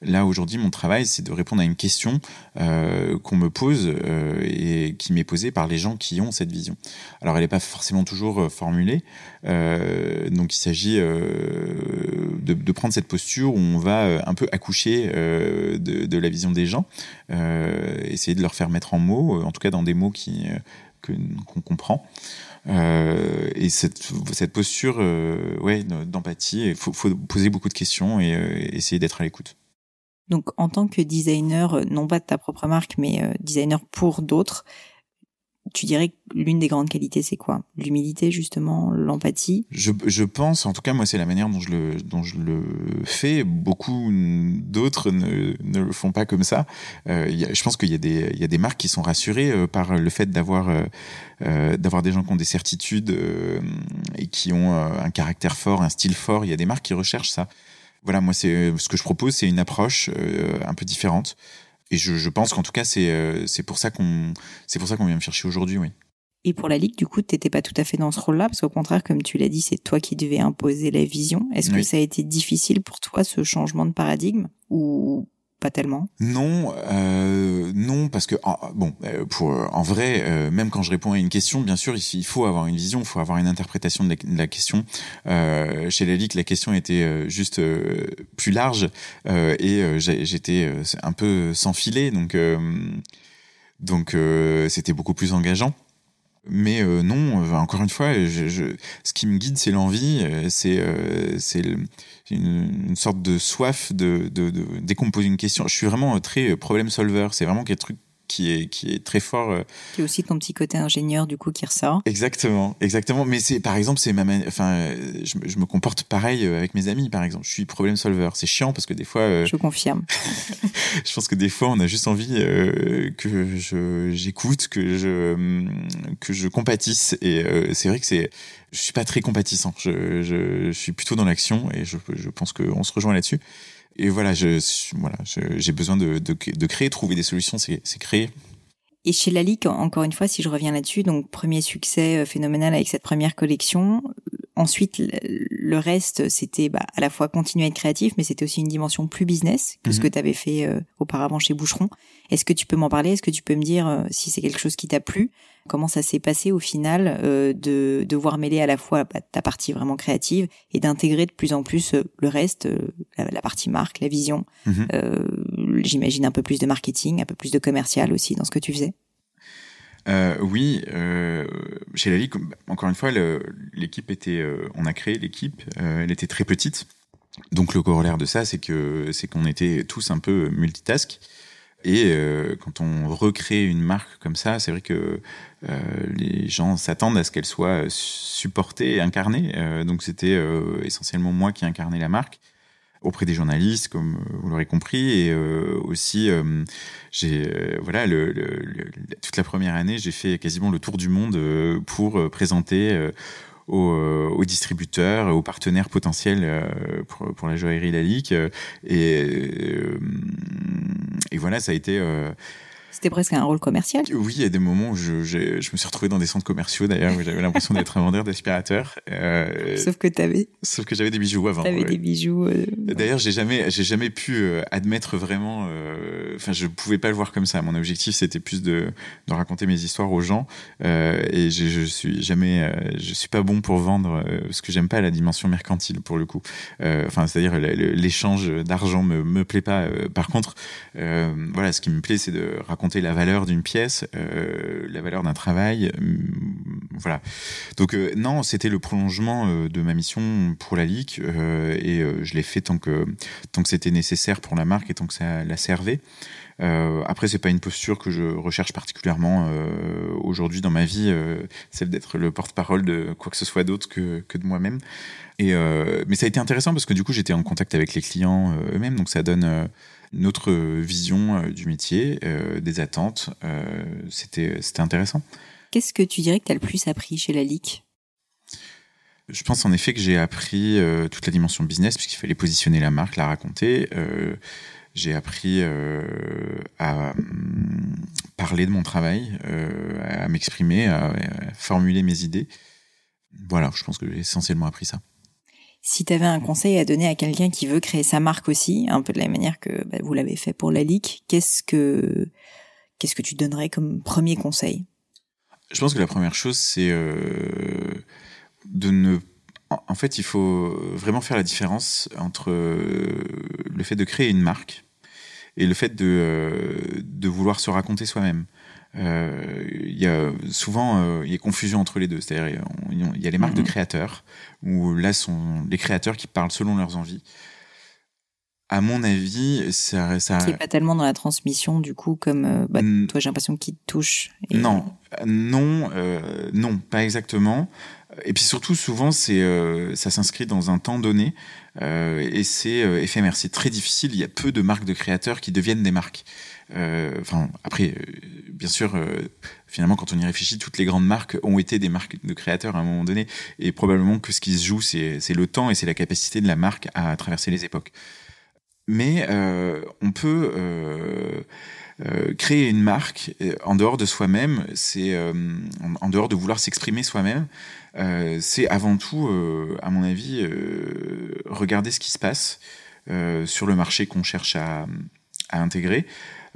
Là aujourd'hui, mon travail, c'est de répondre à une question qu'on me pose et qui m'est posée par les gens qui ont cette vision. Alors, elle n'est pas forcément toujours formulée, donc il s'agit de, de, prendre cette posture où on va un peu accoucher de, de, la vision des gens, essayer de leur faire mettre en mots, en tout cas dans des mots qui qu'on comprend. Euh, et cette, posture euh, ouais, d'empathie, il faut, faut, poser beaucoup de questions et euh, essayer d'être à l'écoute. Donc en tant que designer, non pas de ta propre marque, mais designer pour d'autres, tu dirais que l'une des grandes qualités, c'est quoi? L'humilité, justement, l'empathie? Je, je, pense, en tout cas, moi, c'est la manière dont je le, dont je le fais. Beaucoup d'autres ne, ne le font pas comme ça. Euh, y a, je pense qu'il y, a des, y a des marques qui sont rassurées euh, par le fait d'avoir euh, euh d'avoir des gens qui ont des certitudes euh, et qui ont un caractère fort, un style fort. Il y a des marques qui recherchent ça. Voilà, moi, c'est ce que je propose, c'est une approche un peu différente. Et je, je pense qu'en tout cas, c'est c'est pour ça qu'on c'est pour ça qu'on vient me chercher aujourd'hui, oui. Et pour la Ligue, du coup, tu n'étais pas tout à fait dans ce rôle-là, parce qu'au contraire, comme tu l'as dit, c'est toi qui devais imposer la vision. Est-ce oui. que ça a été difficile pour toi, ce changement de paradigme, ou pas tellement Non, euh, non, parce que bon, euh, pour en vrai, euh, même quand je réponds à une question, bien sûr, il faut avoir une vision, il faut avoir une interprétation de la, question. Euh, chez la Ligue, la question était juste plus large et j'étais un peu sans filet, donc donc c'était beaucoup plus engageant. Mais euh, non, euh, encore une fois, je, je, ce qui me guide, c'est l'envie, euh, c'est euh, une, une, sorte de soif de, de, de, décomposer une question. Je suis vraiment très problème solver. C'est vraiment quelque truc qui est qui est très fort. Euh... Qui est aussi ton petit côté ingénieur du coup qui ressort. Exactement, exactement. Mais c'est par exemple c'est ma enfin je, je, me comporte pareil euh, avec mes amis par exemple. Je suis problème solver. C'est chiant parce que des fois. Euh... Je confirme. je pense que des fois on a juste envie euh, que je j'écoute, que je que je compatisse et euh, c'est vrai que c'est je suis pas très compatissant. Je, je, je suis plutôt dans l'action et je, je pense qu'on se rejoint là-dessus. Et voilà, j'ai besoin de, de, de, créer, trouver des solutions, c'est créer. Et chez Lalique, encore une fois, si je reviens là-dessus, donc premier succès euh, phénoménal avec cette première collection. Ensuite, le reste, c'était bah, à la fois continuer à être créatif, mais c'était aussi une dimension plus business que mm -hmm. ce mhm. que tu avais fait euh, auparavant chez Boucheron. Est-ce que tu peux m'en parler? Est-ce que tu peux me dire euh, si c'est quelque chose qui t'a plu? Comment ça s'est passé au final euh, de devoir mêler à la fois bah, ta partie vraiment créative et d'intégrer de plus en plus euh, le reste, euh, la, la, partie marque, la vision? Mm -hmm. J'imagine un peu plus de marketing, un peu plus de commercial aussi dans ce que tu faisais. Euh, oui, euh, chez la encore une fois, l'équipe était, euh, on a créé l'équipe, elle était très petite. Donc le corollaire de ça, c'est que c'est qu'on était tous un peu multitask. Et euh, quand on recrée une marque comme ça, c'est vrai que euh, les gens s'attendent à ce qu'elle soit supportée incarnée. Euh, donc c'était essentiellement moi qui incarnais la marque auprès des journalistes, comme vous l'aurez compris, et aussi j'ai voilà le, le, le, toute la première année, j'ai fait quasiment le tour du monde pour présenter aux, euh, distributeurs, aux partenaires potentiels euh, pour, pour la joaillerie Lalique. Et, euh, et voilà, ça a été c'était presque un rôle commercial. Oui, il y a des moments où je, je, je me suis retrouvé dans des centres commerciaux d'ailleurs où j'avais l'impression d'être un vendeur d'aspirateurs. Euh, sauf que t'avais. Sauf que j'avais des bijoux avant. T'avais ouais. des bijoux. Euh, d'ailleurs, j'ai jamais, j'ai jamais pu euh, admettre vraiment. Enfin, je pouvais pas le voir comme ça. Mon objectif, c'était plus de, de raconter mes histoires aux gens. Et je, je suis jamais, je suis pas bon pour vendre parce que j'aime pas la dimension mercantile pour le coup. Enfin, c'est-à-dire l'échange d'argent me me plaît pas. Par contre, voilà, ce qui me plaît, c'est de raconter raconter la valeur d'une pièce, euh, la valeur d'un travail. Euh, voilà. Donc euh, non, c'était le prolongement euh, de ma mission pour la LIC euh, et je l'ai fait tant que tant que c'était nécessaire pour la marque et tant que ça la servait. après, c'est pas une posture que je recherche particulièrement aujourd'hui dans ma vie, celle d'être le porte-parole de quoi que ce soit d'autre que, que de moi-même. Et mais ça a été intéressant parce que du coup, j'étais en contact avec les clients eux-mêmes, donc ça donne notre vision euh, du métier, euh, des attentes. Euh, c'était intéressant. Qu'est-ce que tu dirais que tu as le plus appris chez la LIC? Je pense en effet que j'ai appris euh, toute la dimension business puisqu'il fallait positionner la marque, la raconter. Euh, j'ai appris euh, à parler de mon travail, à m'exprimer, à, à, formuler mes idées. Voilà, je pense que j'ai essentiellement appris ça si tu avais un conseil à donner à quelqu'un qui veut créer sa marque aussi, un peu de la manière que bah, vous l'avez fait pour la LIC, qu'est-ce que qu'est-ce que tu donnerais comme premier conseil? Je pense que la première chose, c'est euh, de ne en fait, il faut vraiment faire la différence entre le fait de créer une marque et le fait de, de vouloir se raconter soi-même. euh, il y a souvent euh, il y a confusion entre les deux. C'est-à-dire il y a les marques mmh. de créateurs où là sont les créateurs qui parlent selon leurs envies. À mon avis, ça, ça... c'est pas tellement dans la transmission du coup comme euh, bah, toi j'ai l'impression qu'il te touche. Et... Non, Non, non, pas exactement. Et puis surtout, souvent, c'est, ça s'inscrit dans un temps donné et c'est éphémère. C'est très difficile. Il y a peu de marques de créateurs qui deviennent des marques. Enfin, après, bien sûr, finalement, quand on y réfléchit, toutes les grandes marques ont été des marques de créateurs à un moment donné. Et probablement que ce qui se joue, c'est le temps et c'est la capacité de la marque à traverser les époques. Mais euh, on peut euh, euh, créer une marque en dehors de soi-même, c'est en, dehors de vouloir s'exprimer soi-même, c'est avant tout, à mon avis, regarder ce qui se passe sur le marché qu'on cherche à, intégrer.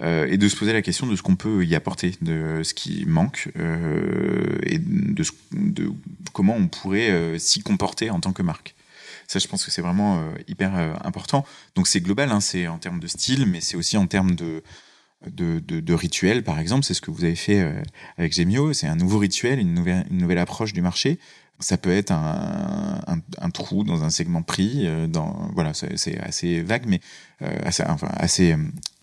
Et de se poser la question de ce qu'on peut y apporter, de ce qui manque et de, de, comment on pourrait s'y comporter en tant que marque. Ça, je pense que c'est vraiment hyper important. Donc c'est global, hein, c'est en termes de style, mais c'est aussi en termes de, de, rituel, par exemple. C'est ce que vous avez fait avec Gemio. C'est un nouveau rituel, une nouvelle, approche du marché. Ça peut être un, trou dans un segment prix. Voilà, c'est assez vague, mais assez,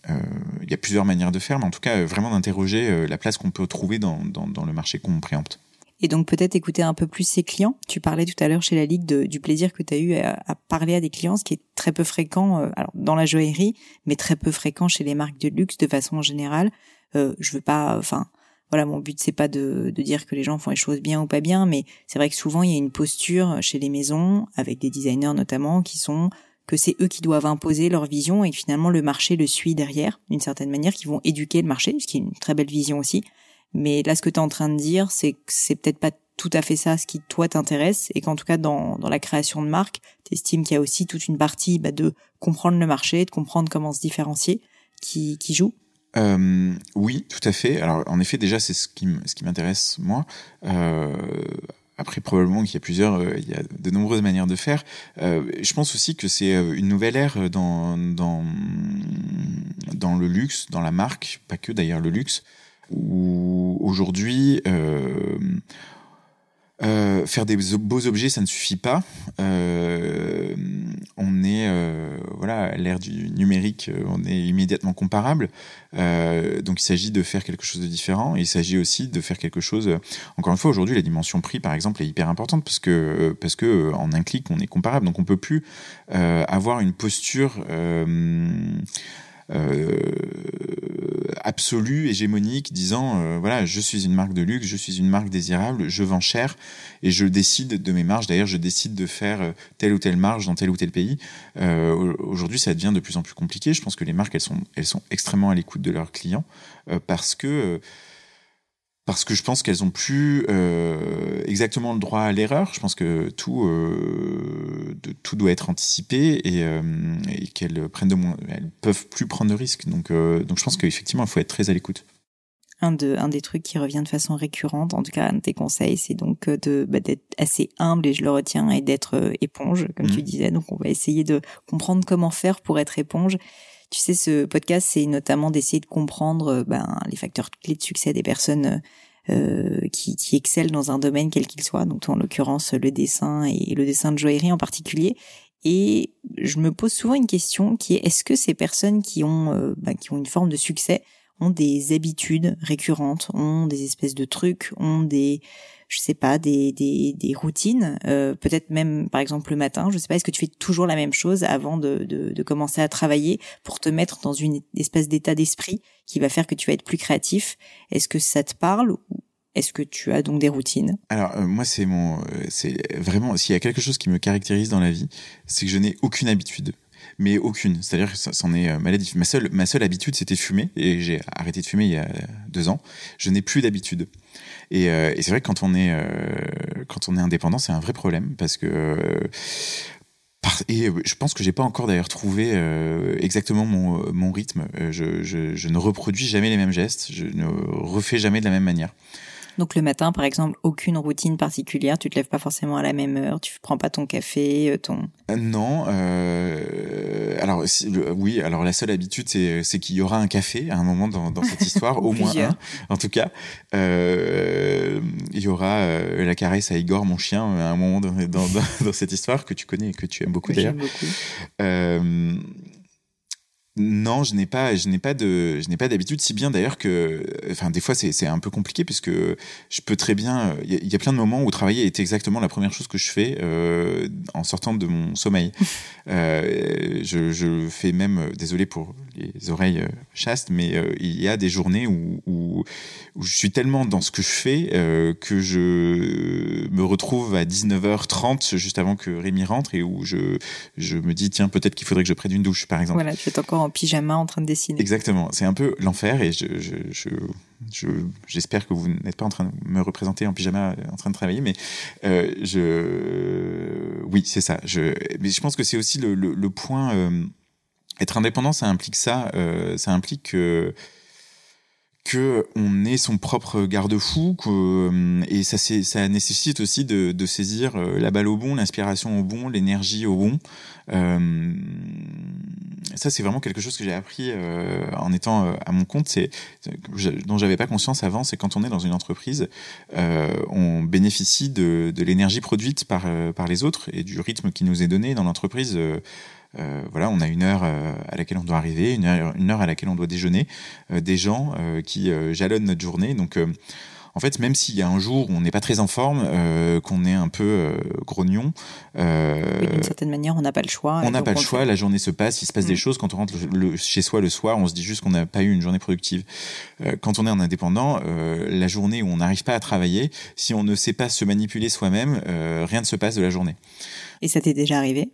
euh, il y a plusieurs manières de faire, mais en tout cas, euh, vraiment d'interroger euh, la place qu'on peut trouver dans, dans, le marché qu'on préempte. Et donc peut-être écouter un peu plus ses clients. Tu parlais tout à l'heure chez la Ligue du plaisir que tu as eu à, parler à des clients, ce qui est très peu fréquent alors dans la joaillerie, mais très peu fréquent chez les marques de luxe de façon générale. Euh, je veux pas, enfin voilà, mon but c'est pas de, de, dire que les gens font les choses bien ou pas bien, mais c'est vrai que souvent il y a une posture chez les maisons, avec des designers notamment, qui sont que c'est eux qui doivent imposer leur vision et que finalement le marché le suit derrière, d'une certaine manière, qui vont éduquer le marché, ce qui est une très belle vision aussi. Mais là, ce que tu es en train de dire, c'est que c'est peut-être pas tout à fait ça ce qui toi t'intéresse et qu'en tout cas dans, dans la création de marque, tu estimes qu'il y a aussi toute une partie bah, de comprendre le marché, de comprendre comment se différencier qui, qui joue. Euh, oui, tout à fait. Alors en effet, déjà c'est ce qui ce qui m'intéresse moi. Euh, après, probablement qu'il y a plusieurs, euh, il y a de nombreuses manières de faire. Euh, je pense aussi que c'est euh, une nouvelle ère dans, dans, dans le luxe, dans la marque, pas que d'ailleurs le luxe, où aujourd'hui, euh, euh, faire des beaux objets, ça ne suffit pas. Euh, on est, voilà, à l'ère du numérique, on est immédiatement comparable. donc il s'agit de faire quelque chose de différent. il s'agit aussi de faire quelque chose. Encore une fois, aujourd'hui, la dimension prix, par exemple, est hyper importante parce que parce que en un clic, on est comparable. Donc on peut plus avoir une posture absolue, hégémonique, disant euh, voilà, je suis une marque de luxe, je suis une marque désirable, je vends cher et je décide de mes marges. D'ailleurs, je décide de faire euh, telle ou telle marge dans tel ou tel pays. Aujourd'hui, ça devient de plus en plus compliqué. Je pense que les marques, elles sont, elles sont extrêmement à l'écoute de leurs clients parce que parce que je pense qu'elles ont plus euh, exactement le droit à l'erreur. Je pense que tout, euh, de, tout doit être anticipé et, euh, et qu'elles prennent de moins, elles peuvent plus prendre de risques. Donc, donc je pense qu'effectivement, il faut être très à l'écoute. Un, de, un des trucs qui revient de façon récurrente, en tout cas un de tes conseils, c'est donc de bah, d'être assez humble et je le retiens et d'être éponge, comme tu mmh. disais. Donc on va essayer de comprendre comment faire pour être éponge. Tu sais, ce podcast, c'est notamment d'essayer de comprendre euh, ben, les facteurs clés de succès des personnes euh, qui, qui excellent dans un domaine quel qu'il soit, donc en l'occurrence le dessin et le dessin de joaillerie en particulier. Et je me pose souvent une question qui est est-ce que ces personnes qui ont euh, ben, qui ont une forme de succès ont des habitudes récurrentes, ont des espèces de trucs, ont des je sais pas, des, des, routines, euh, peut-être même par exemple le matin, je sais pas, est-ce que tu fais toujours la même chose avant de, de, commencer à travailler pour te mettre dans une espèce d'état d'esprit qui va faire que tu vas être plus créatif? Est-ce que ça te parle ou est-ce que tu as donc des routines? Alors euh, moi c'est mon, euh, c'est vraiment s'il y a quelque chose qui me caractérise dans la vie, c'est que je n'ai aucune habitude mais aucune. C'est-à-dire que c'en est maladif. Ma seule, ma seule habitude, c'était fumer, et j'ai arrêté de fumer il y a deux ans. Je n'ai plus d'habitude. Et, euh, et c'est vrai que quand on est, euh, quand on est indépendant, c'est un vrai problème parce que. et je pense que j'ai pas encore d'ailleurs trouvé exactement mon, mon rythme. Je, je, ne reproduis jamais les mêmes gestes. Je ne refais jamais de la même manière. Donc le matin, par exemple, aucune routine particulière. Tu te lèves pas forcément à la même heure. Tu prends pas ton café, euh, ton. Euh, non. Euh, alors oui. Alors la seule habitude, c'est, qu'il y aura un café à un moment dans, dans cette histoire, au moins un, en tout cas. Euh, il y aura la caresse à Igor, mon chien, à un moment dans, dans, dans, cette histoire que tu connais et que tu aimes beaucoup d'ailleurs. Beaucoup. Euh, Non, je n'ai pas, je n'ai pas de, je n'ai pas d'habitude. Si bien d'ailleurs que, enfin, des fois c'est un peu compliqué puisque je peux très bien. Il y, a plein de moments où travailler est exactement la première chose que je fais euh, en sortant de mon sommeil. euh, je, je, fais même, désolé pour les oreilles euh, chastes, mais euh, il y a des journées où, où, où, je suis tellement dans ce que je fais euh, que je me retrouve à 19h30 juste avant que Rémi rentre et où je, je me dis tiens peut-être qu'il faudrait que je prenne une douche par exemple. Voilà, tu es encore en pyjama en train de dessiner. Exactement, c'est un peu l'enfer et je, je, je, j'espère que vous n'êtes pas en train de me représenter en pyjama en train de travailler, mais euh, oui, c'est ça. Mais je pense que c'est aussi le point. Euh, être indépendant, ça implique ça. Euh, ça implique que on est son propre garde-fou et ça ça nécessite aussi de, de saisir la balle au bon l'inspiration au bon l'énergie au bon. Euh, ça c'est vraiment quelque chose que j'ai appris euh, en étant euh, à mon compte. C'est dont j'avais pas conscience avant c'est quand on est dans une entreprise euh, on bénéficie de, de l'énergie produite par par les autres et du rythme qui nous est donné dans l'entreprise euh, voilà, on a une heure euh, à laquelle on doit arriver, une heure, une heure à laquelle on doit déjeuner, euh, des gens qui jalonnent notre journée. Donc en fait, même s'il y a un jour où on n'est pas très en forme, euh, qu'on est un peu euh, grognon, euh, d'une certaine manière, on n'a pas le choix. On n'a pas le choix. La journée se passe, il se passe mmh. des choses. Quand on rentre le, chez soi le soir, on se dit juste qu'on n'a pas eu une journée productive. quand on est en indépendant, la journée où on n'arrive pas à travailler, si on ne sait pas se manipuler soi-même, rien ne se passe de la journée. Et ça t'est déjà arrivé?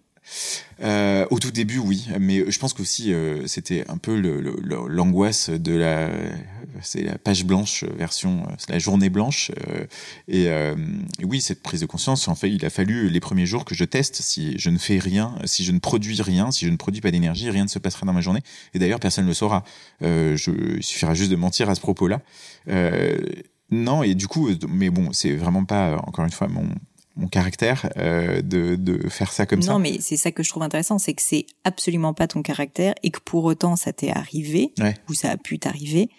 Euh, au tout début, oui, mais je pense qu'aussi euh, c'était un peu l'angoisse de la, c'est la page blanche version, c'est la journée blanche, euh, et, oui, cette prise de conscience. En fait, il a fallu les premiers jours que je teste si je ne fais rien, si je ne produis rien, si je ne produis pas d'énergie, rien ne se passera dans ma journée. Et d'ailleurs, personne ne le saura. il suffira juste de mentir à ce propos-là. non, et du coup, mais bon, c'est vraiment pas encore une fois mon mon caractère euh, de, de, faire ça comme non, ça. Non, mais c'est ça que je trouve intéressant, c'est que c'est absolument pas ton caractère et que pour autant ça t'est arrivé ou ça a pu t'arriver.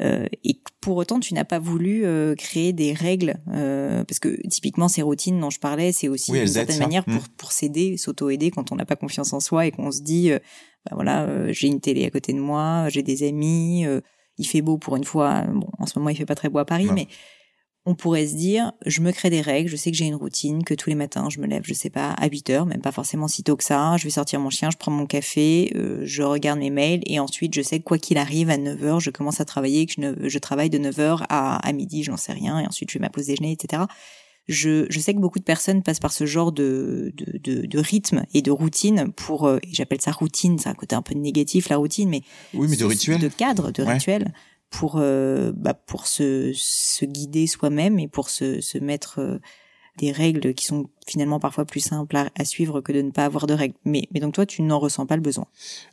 Euh, et que pour autant tu n'as pas voulu euh, créer des règles euh, parce que typiquement ces routines dont je parlais c'est aussi d'une certaine manière pour, mm. pour s'aider s'auto-aider quand on n'a pas confiance en soi et qu'on se dit bah voilà j'ai une télé à côté de moi j'ai des amis il fait beau pour une fois bon en ce moment il fait pas très beau à Paris mais on pourrait se dire, je me crée des règles, je sais que j'ai une routine, que tous les matins je me lève, je sais pas, à 8 heures, même pas forcément si tôt que ça, je vais sortir mon chien, je prends mon café, euh, je regarde mes mails et ensuite je sais que quoi qu'il arrive à 9 heures, je commence à travailler, que je, je travaille de 9 heures à, à midi, j'en sais rien, et ensuite je fais ma pause déjeuner, etc. Je, je, sais que beaucoup de personnes passent par ce genre de, de, de, de rythme et de routine pour, euh, j'appelle ça routine, c'est un côté un peu négatif la routine, mais, oui, mais de rituel, de cadre, de rituel pour euh, bah, pour se, se guider soi-même et pour se, se mettre euh, des règles qui sont finalement parfois plus simples à, suivre que de ne pas avoir de règles. Mais, mais donc toi, tu n'en ressens pas le besoin.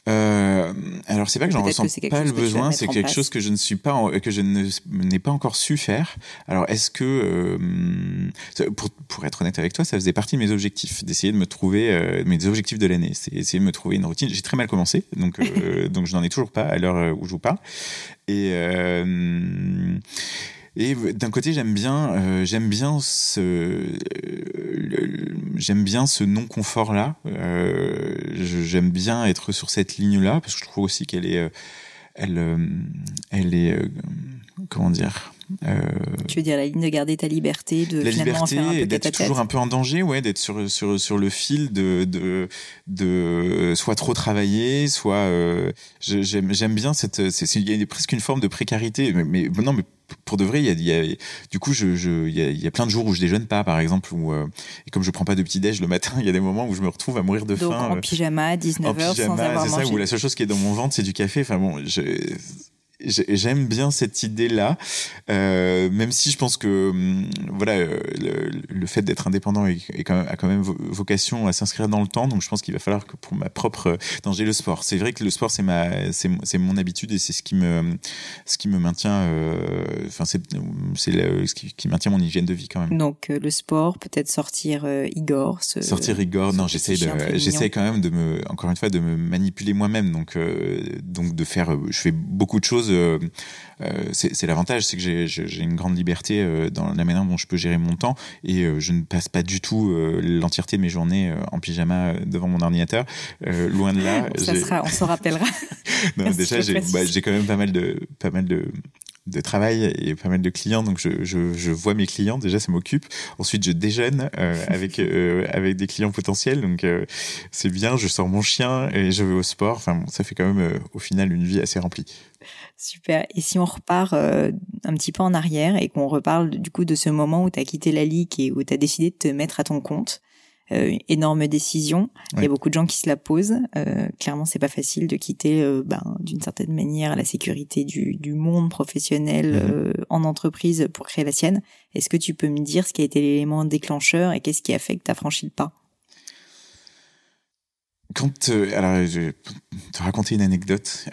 Euh, alors c'est pas que j'en ressens pas le besoin, c'est quelque chose que je ne suis pas, que je n'ai pas encore su faire. Alors est-ce que, euh, pour, pour être honnête avec toi, ça faisait partie de mes objectifs, d'essayer de me trouver euh, mes objectifs de l'année, c'est essayer de me trouver une routine. J'ai très mal commencé, donc euh, donc je n'en ai toujours pas à l'heure où je vous parle. Et euh, et d'un côté, j'aime bien, euh, j'aime bien ce, euh, j'aime bien ce non confort là. Euh, j'aime bien être sur cette ligne là parce que je trouve aussi qu'elle est, elle, elle est, comment dire. Tu veux dire la ligne de garder ta liberté, de la liberté, d'être toujours un peu en danger, ouais, d'être sur sur sur le fil de de de soit trop travailler, soit j'aime j'aime bien cette, c'est il y a presque une forme de précarité, mais, mais non mais pour de vrai, il y a, il y a du coup, je, je, il, y a, il y a plein de jours où je déjeune pas, par exemple, ou euh, et comme je prends pas de petit déj le matin, il y a des moments où je me retrouve à mourir de Donc, faim. En euh, pyjama, 19 h sans avoir mangé. Ça, où la seule chose qui est dans mon ventre, c'est du café. Enfin bon, je, j'aime bien cette idée-là, euh, même si je pense que hum, voilà euh, le, le fait d'être indépendant est, est quand même, a quand même vocation à s'inscrire dans le temps. Donc je pense qu'il va falloir que pour ma propre, non j'ai le sport. C'est vrai que le sport c'est ma, c'est, mon habitude et c'est ce qui me, ce qui me maintient, euh, enfin c'est, c'est ce qui, qui, maintient mon hygiène de vie quand même. Donc euh, le sport, peut-être sortir euh, Igor. Sortir Igor, non j'essaie j'essaie quand même de me, encore une fois de me manipuler moi-même. Donc donc de faire, je fais beaucoup de choses choses. c'est l'avantage, c'est que j'ai une grande liberté dans la manière dont je peux gérer mon temps et je ne passe pas du tout l'entièreté de mes journées en pyjama devant mon ordinateur. loin de là. Ça sera, on se rappellera. non, déjà, bah, j'ai quand même pas mal de pas mal de de travail et pas mal de clients, donc je, je, je vois mes clients, déjà ça m'occupe. Ensuite je déjeune euh, avec, euh, avec des clients potentiels, donc euh, c'est bien, je sors mon chien et je vais au sport, enfin ça fait quand même au final une vie assez remplie. Super, et si on repart un petit peu en arrière et qu'on reparle du coup de ce moment où tu as quitté la Ligue et où tu as décidé de te mettre à ton compte, euh, énorme décision. Il y a beaucoup de gens qui se la posent. Euh, clairement, c'est pas facile de quitter, euh, ben, d'une certaine manière, la sécurité du, du monde professionnel euh, en entreprise pour créer la sienne. Est-ce que tu peux me dire ce qui a été l'élément déclencheur et qu'est-ce qui a fait que tu as franchi le pas? Quand alors je vais te raconter une anecdote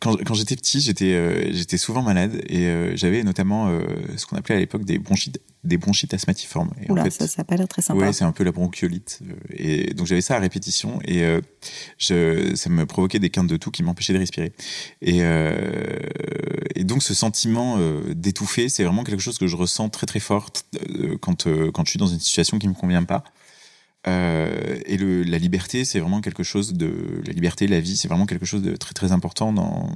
quand, quand j'étais petit j'étais j'étais souvent malade et j'avais notamment ce qu'on appelait à l'époque des bronchites des bronchites asthmatiformes. Et Oula, en fait, ça, ça a pas l'air très sympa. Ouais, c'est un peu la bronchiolite. Euh, et donc j'avais ça à répétition et euh, je, ça me provoquait des quintes de toux qui m'empêchaient de respirer. Et, euh, et donc ce sentiment euh, d'étouffer, c'est vraiment quelque chose que je ressens très très fort quand quand je suis dans une situation qui me convient pas. et le, la liberté, c'est vraiment quelque chose de la liberté, la vie, c'est vraiment quelque chose de très très important dans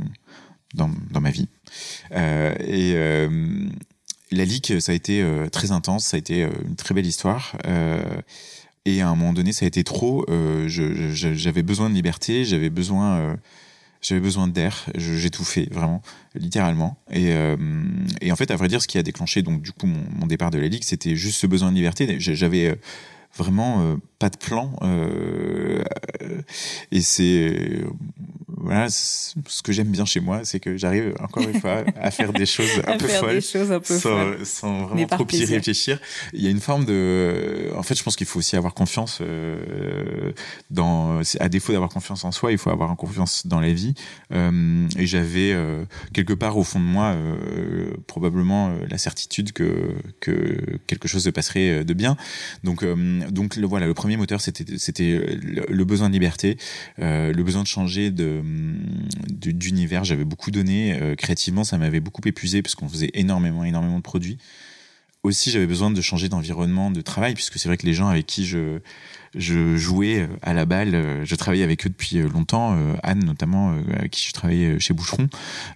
dans, dans ma vie. et la Ligue, ça a été euh, très intense, ça a été euh, une très belle histoire. Euh, et à un moment donné, ça a été trop. j'avais besoin de liberté, j'avais besoin, j'avais besoin d'air. J'étouffais vraiment, littéralement. Et, en fait, à vrai dire, ce qui a déclenché donc du coup mon, mon départ de la Ligue, c'était juste ce besoin de liberté. J'avais vraiment pas de plan. et c'est voilà, ce que j'aime bien chez moi, c'est que j'arrive encore une fois à faire des choses un peu folles, sans, vraiment trop y réfléchir. Il y a une forme de, en fait, je pense qu'il faut aussi avoir confiance euh, dans, à défaut d'avoir confiance en soi, il faut avoir confiance dans la vie. Euh, et j'avais euh, quelque part au fond de moi euh, probablement la certitude que que quelque chose se passerait de bien. Donc donc le, voilà, le premier moteur c'était c'était le, besoin de liberté, le besoin de changer de d'univers. J'avais beaucoup donné euh, créativement, ça m'avait beaucoup épuisé parce qu'on faisait énormément, énormément de produits. Aussi, j'avais besoin de changer d'environnement de travail puisque c'est vrai que les gens avec qui je jouais euh, à la balle, euh, je travaillais avec eux depuis longtemps, Anne notamment, avec qui je travaillais chez Boucheron.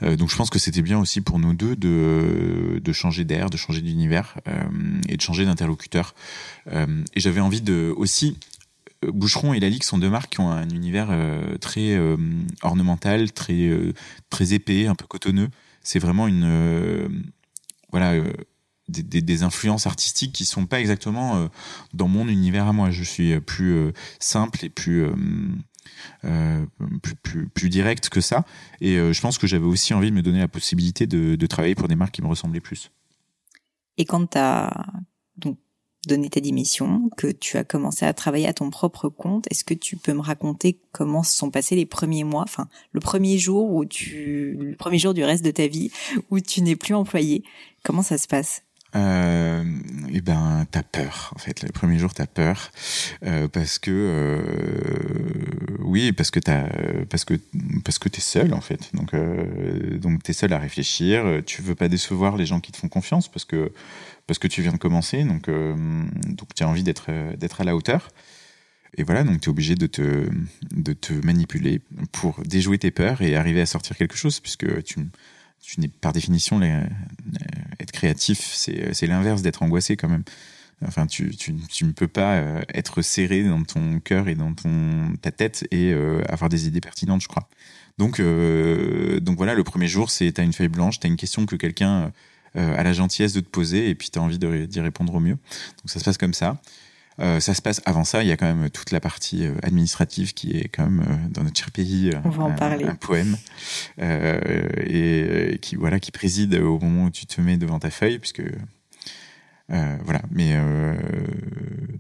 donc je pense que c'était bien aussi pour nous deux de, de changer d'air, de changer d'univers et de changer d'interlocuteur. et j'avais envie de aussi Boucheron et la Ligue sont deux marques qui ont un univers euh, très euh, ornemental, très euh, très épais, un peu cotonneux. C'est vraiment une voilà des, influences artistiques qui sont pas exactement dans mon univers à moi. Je suis plus simple et plus plus, plus, direct que ça. Et je pense que j'avais aussi envie de me donner la possibilité de, travailler pour des marques qui me ressemblaient plus. Et quand tu donc donné ta démission, que tu as commencé à travailler à ton propre compte. Est-ce que tu peux me raconter comment se sont passés les premiers mois, enfin le premier jour où tu, le premier jour du reste de ta vie où tu n'es plus employé? Comment ça se passe? Euh, eh ben, t'as peur en fait. Les premiers jours, t'as peur euh, parce que euh, oui, parce que t'as, parce que parce que t'es seul en fait. Donc euh, donc t'es seul à réfléchir. Tu veux pas décevoir les gens qui te font confiance parce que parce que tu viens de commencer, donc, euh, donc tu as envie d'être, d'être à la hauteur. Et voilà, donc tu es obligé de te, de te manipuler pour déjouer tes peurs et arriver à sortir quelque chose, puisque tu, tu n'es par définition, être créatif, c'est, l'inverse d'être angoissé quand même. Enfin, tu, tu, tu ne peux pas euh, être serré dans ton cœur et dans ton, ta tête et euh, avoir des idées pertinentes, je crois. Donc, donc voilà, le premier jour, c'est tu as une feuille blanche, tu as une question que quelqu'un euh, à la gentillesse de te poser et puis tu as envie d'y répondre au mieux. Donc ça se passe comme ça. Euh, ça se passe avant ça, il y a quand même toute la partie euh, administrative qui est quand même euh, dans notre cher pays On va en parler. un, poème et, qui voilà qui préside au moment où tu te mets devant ta feuille puisque Euh, voilà, mais euh,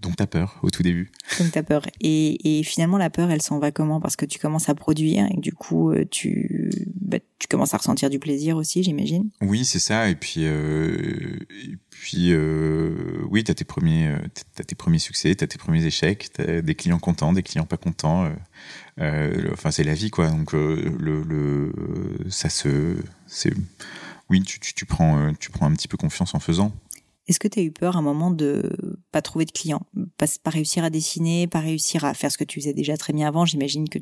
donc t'as peur au tout début. Donc t'as peur. Et, et, finalement, la peur, elle s'en va comment? Parce que tu commences à produire et du coup, euh, tu, bah, tu commences à ressentir du plaisir aussi, j'imagine? Oui, c'est ça. Et puis, euh, et puis oui, t'as tes premiers, t'as tes premiers succès, t'as tes premiers échecs, t'as des clients contents, des clients pas contents. enfin, c'est la vie, quoi. Donc le, le, ça se, c'est, oui, tu, tu, tu prends, tu prends un petit peu confiance en faisant. Est-ce que tu as eu peur à un moment de pas trouver de clients, pas, pas, réussir à dessiner, pas réussir à faire ce que tu faisais déjà très bien avant? J'imagine que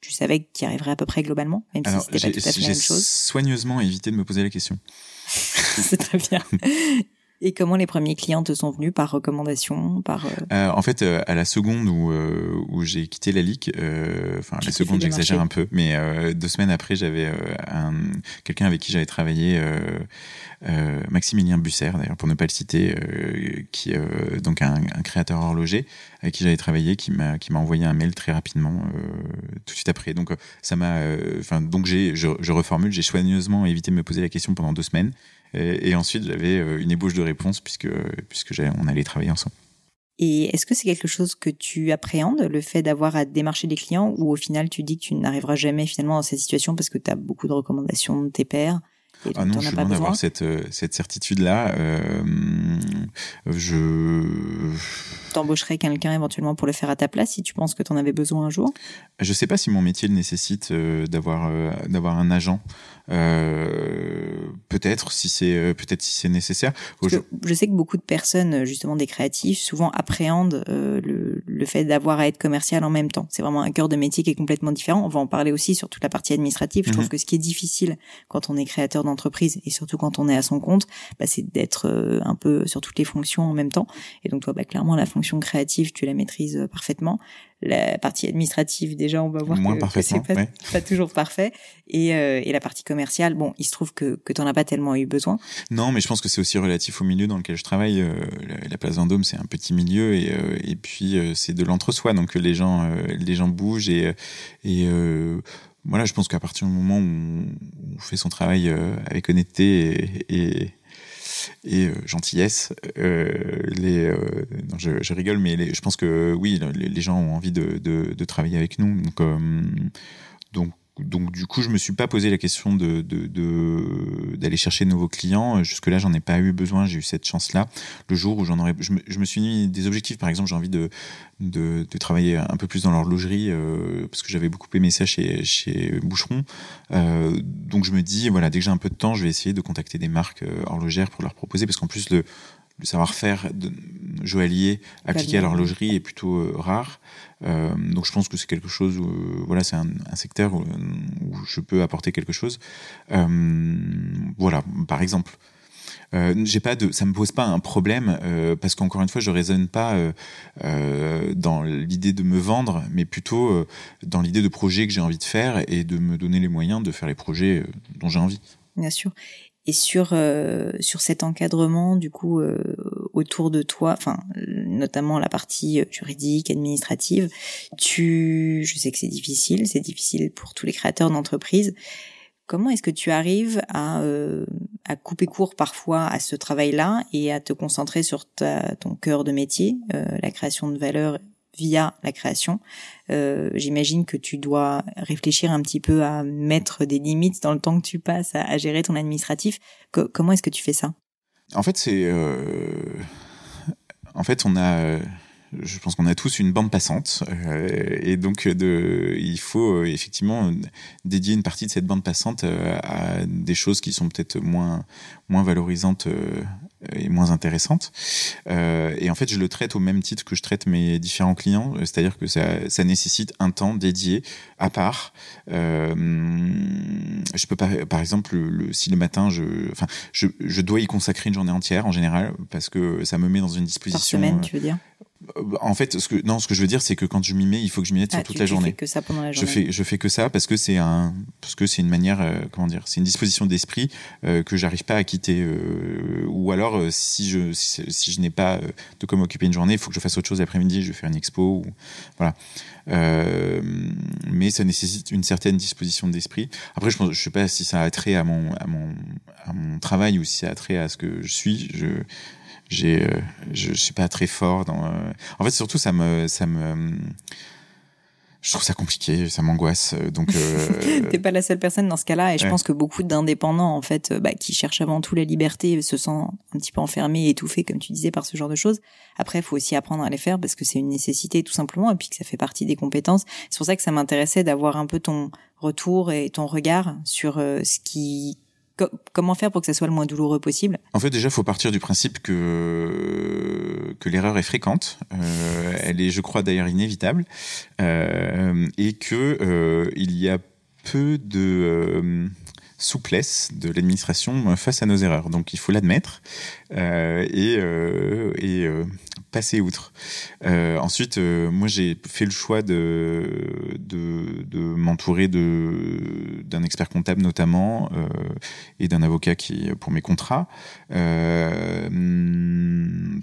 tu, savais que tu y arriverais à peu près globalement, même si c'était pas tout à fait la même chose. soigneusement évité de me poser la question. C'est très bien. Et comment les premiers clients te sont venus Par recommandation par, euh, euh, En fait, euh, à la seconde où, où j'ai quitté la Ligue, enfin, la seconde, j'exagère un peu, mais deux semaines après, j'avais quelqu'un avec qui j'avais travaillé, Maximilien Busser, d'ailleurs, pour ne pas le citer, qui donc un, un, créateur horloger avec qui j'avais travaillé, qui m'a qui m'a envoyé un mail très rapidement tout de suite après. Donc ça m'a, enfin, donc j'ai, je, je reformule, j'ai soigneusement évité de me poser la question pendant deux semaines. Et, ensuite, j'avais euh, une ébauche de réponse puisque, puisque on allait travailler ensemble. Et est-ce que c'est quelque chose que tu appréhendes, le fait d'avoir à démarcher des clients, ou au final tu dis que tu n'arriveras jamais finalement dans cette situation parce que tu as beaucoup de recommandations de tes pairs ah non, je suis loin d'avoir cette, euh, cette certitude-là. Euh, je. T'embaucherais quelqu'un éventuellement pour le faire à ta place si tu penses que tu en avais besoin un jour? Je sais pas si mon métier le nécessite d'avoir d'avoir un agent. Euh, peut-être si c'est euh, peut-être si c'est nécessaire. Je... je... sais que beaucoup de personnes, justement des créatifs, souvent appréhendent euh, le, le, fait d'avoir à être commercial en même temps. C'est vraiment un cœur de métier qui est complètement différent. On va en parler aussi sur toute la partie administrative. Je trouve mhm. que ce qui est difficile quand on est créateur d'entreprise et surtout quand on est à son compte, bah, c'est d'être un peu sur toutes les fonctions en même temps. Et donc toi, bah, clairement, la fonction créative, tu la maîtrises parfaitement. La partie administrative déjà on va voir que, c'est pas, pas, toujours parfait. Et, euh, et la partie commerciale bon il se trouve que que t'en as pas tellement eu besoin. Non mais je pense que c'est aussi relatif au milieu dans lequel je travaille euh, la, place Vendôme c'est un petit milieu et euh, et puis c'est de l'entre-soi. Donc les gens les gens bougent et et voilà je pense qu'à partir du moment où on fait son travail avec honnêteté et, et et euh, gentillesse. Euh, les, euh, je, rigole, mais je pense que oui, les, gens ont envie de, travailler avec nous. Donc donc du coup, je me suis pas posé la question de d'aller de, chercher de nouveaux clients. Jusque là, j'en ai pas eu besoin. J'ai eu cette chance-là. Le jour où j'en aurais, je me, je me, suis mis des objectifs. Par exemple, j'ai envie de, de, de travailler un peu plus dans l'horlogerie euh, parce que j'avais beaucoup aimé ça chez chez Boucheron. Euh, donc je me dis voilà, dès que j'ai un peu de temps, je vais essayer de contacter des marques euh, horlogères pour leur proposer parce qu'en plus le le savoir-faire de joaillier appliqué à l'horlogerie est plutôt euh, rare. Euh, donc je pense que c'est quelque chose où, voilà, c'est un, un, secteur où, je peux apporter quelque chose. Euh, voilà, par exemple. Euh, j'ai pas de, ça me pose pas un problème euh, parce qu'encore une fois, je raisonne pas euh, dans l'idée de me vendre, mais plutôt dans l'idée de projet que j'ai envie de faire et de me donner les moyens de faire les projets dont j'ai envie. Bien sûr et sur euh, sur cet encadrement du coup euh, autour de toi enfin notamment la partie euh, juridique administrative tu je sais que c'est difficile c'est difficile pour tous les créateurs d'entreprises comment est-ce que tu arrives à à couper court parfois à ce travail-là et à te concentrer sur ta, ton cœur de métier la création de valeur via la création. Euh, J'imagine que tu dois réfléchir un petit peu à mettre des limites dans le temps que tu passes à, gérer ton administratif. comment est-ce que tu fais ça? En fait, c'est euh... en fait on a je pense qu'on a tous une bande passante euh, et donc il faut euh, effectivement dédier une partie de cette bande passante euh, à des choses qui sont peut-être moins moins valorisantes et moins intéressantes. et en fait, je le traite au même titre que je traite mes différents clients, c'est-à-dire que ça, nécessite un temps dédié à part. je peux pas, par exemple, le, si le matin, je, enfin, je, je dois y consacrer une journée entière en général parce que ça me met dans une disposition. Par semaine, tu veux dire? En fait, ce que non, ce que je veux dire, c'est que quand je m'y mets, il faut que je m'y mette sur ah, toute la journée. Fais que ça pendant la journée. Je fais, je fais que ça parce que c'est un, parce que c'est une manière, euh, comment dire, c'est une disposition d'esprit euh, que j'arrive pas à quitter. Euh, ou alors, euh, si je, si, je n'ai pas de quoi m'occuper une journée, il faut que je fasse autre chose l'après-midi. Je vais faire une expo, ou, voilà. mais ça nécessite une certaine disposition d'esprit. Après, je pense, je sais pas si ça a trait à mon, à mon, à mon travail ou si ça a trait à ce que je suis. Je j'ai, je suis pas très fort dans. En fait, surtout, ça me, ça me je trouve ça compliqué, ça m'angoisse. Euh, donc, euh... t'es pas la seule personne dans ce cas-là, et je pense que beaucoup d'indépendants, en fait, euh, bah, qui cherchent avant tout la liberté, se sentent un petit peu enfermés, étouffés, comme tu disais, par ce genre de choses. Après, il faut aussi apprendre à les faire parce que c'est une nécessité tout simplement, et puis que ça fait partie des compétences. C'est pour ça que ça m'intéressait d'avoir un peu ton retour et ton regard sur euh, ce qui comment faire pour que ça soit le moins douloureux possible? En fait, déjà, il faut partir du principe que l'erreur est fréquente. Euh, elle est, je crois, d'ailleurs inévitable, euh, et que euh, il y a peu de souplesse de l'administration face à nos erreurs. Donc, il faut l'admettre et, et passer outre. Euh, ensuite, euh, moi, j'ai fait le choix de, de, de m'entourer d'un expert comptable notamment euh, et d'un avocat qui pour mes contrats. Euh,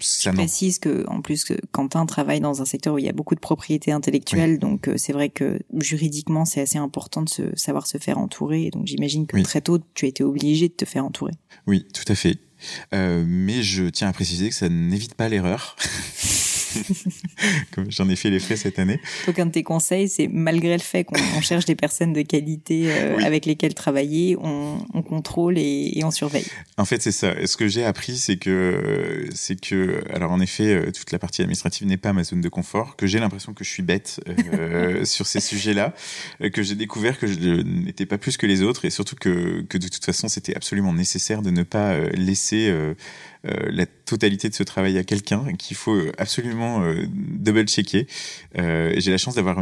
ça Je précise que, en plus, que Quentin travaille dans un secteur où il y a beaucoup de propriété intellectuelle, donc euh, c'est vrai que juridiquement, c'est assez important de se, savoir se faire entourer. Donc j'imagine que très tôt, tu as été obligé de te faire entourer. Oui, tout à fait. Euh, mais je tiens à préciser que ça n'évite pas l'erreur. Comme j'en ai fait les frais cette année. Donc un de tes conseils, c'est malgré le fait qu'on cherche des personnes de qualité euh, avec lesquelles travailler, on, on contrôle et, et, on surveille. En fait, c'est ça. Ce que j'ai appris, c'est que c'est que alors en effet, euh, toute la partie administrative n'est pas ma zone de confort. Que j'ai l'impression que je suis bête euh, sur ces sujets-là, que j'ai découvert que je n'étais pas plus que les autres et surtout que que de toute façon, c'était absolument nécessaire de ne pas laisser euh, la totalité de ce travail à quelqu'un qu'il faut absolument euh, double checker. Euh, j'ai la chance d'avoir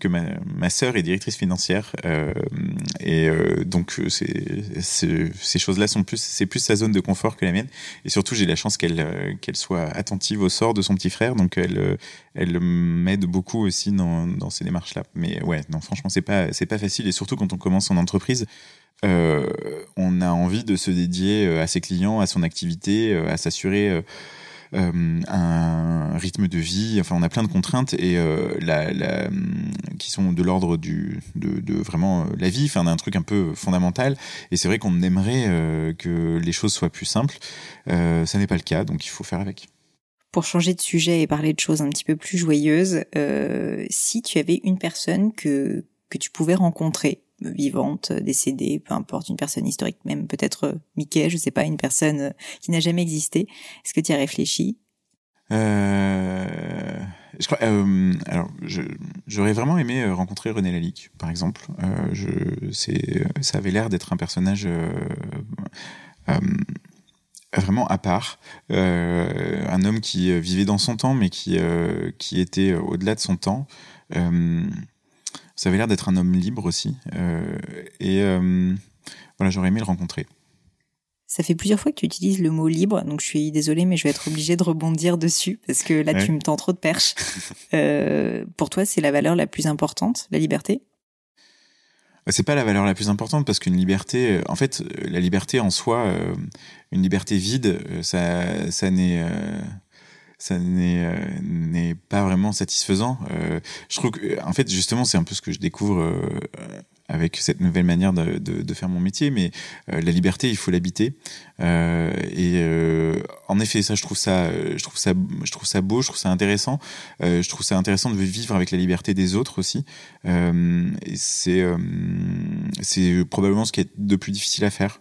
que ma, ma sœur est directrice financière et donc ces choses-là sont plus c'est plus sa zone de confort que la mienne et surtout j'ai la chance qu'elle qu'elle soit attentive au sort de son petit frère donc elle elle m'aide beaucoup aussi dans, dans ces démarches là mais ouais non franchement c'est pas c'est pas facile et surtout quand on commence son entreprise euh, on a envie de se dédier euh, à ses clients, à son activité, euh, à s'assurer un rythme de vie. Enfin, on a plein de contraintes et la, qui sont de l'ordre du de, vraiment la vie, enfin d'un truc un peu fondamental. Et c'est vrai qu'on aimerait que les choses soient plus simples. ça n'est pas le cas, donc il faut faire avec. Pour changer de sujet et parler de choses un petit peu plus joyeuses, si tu avais une personne que que tu pouvais rencontrer vivante, décédée, peu importe, une personne historique, même peut-être euh, Mickey, je sais pas, une personne euh, qui n'a jamais existé. Est-ce que tu y as réfléchi? Euh, je crois, euh, alors, j'aurais vraiment aimé rencontrer René Lalique, par exemple. Euh, je, c'est, ça avait l'air d'être un personnage euh, vraiment à part, un homme qui vivait dans son temps, mais qui qui était au-delà de son temps. Ça avait l'air d'être un homme libre aussi. Euh, et euh, voilà, j'aurais aimé le rencontrer. Ça fait plusieurs fois que tu utilises le mot libre, donc je suis désolée, mais je vais être obligée de rebondir dessus parce que là, tu me tends trop de perches. euh, pour toi, c'est la valeur la plus importante, la liberté? C'est pas la valeur la plus importante parce qu'une liberté, en fait, la liberté en soi, une liberté vide, ça, ça n'est, ça euh, n'est pas vraiment satisfaisant. Euh, je trouve que, en fait, justement, c'est un peu ce que je découvre euh, avec cette nouvelle manière de, de, de faire mon métier. Mais la liberté, il faut l'habiter. et en effet, ça, je trouve ça, je trouve ça, je trouve ça beau, je trouve ça intéressant. je trouve ça intéressant de vivre avec la liberté des autres aussi. c'est, c'est probablement ce qui est de plus difficile à faire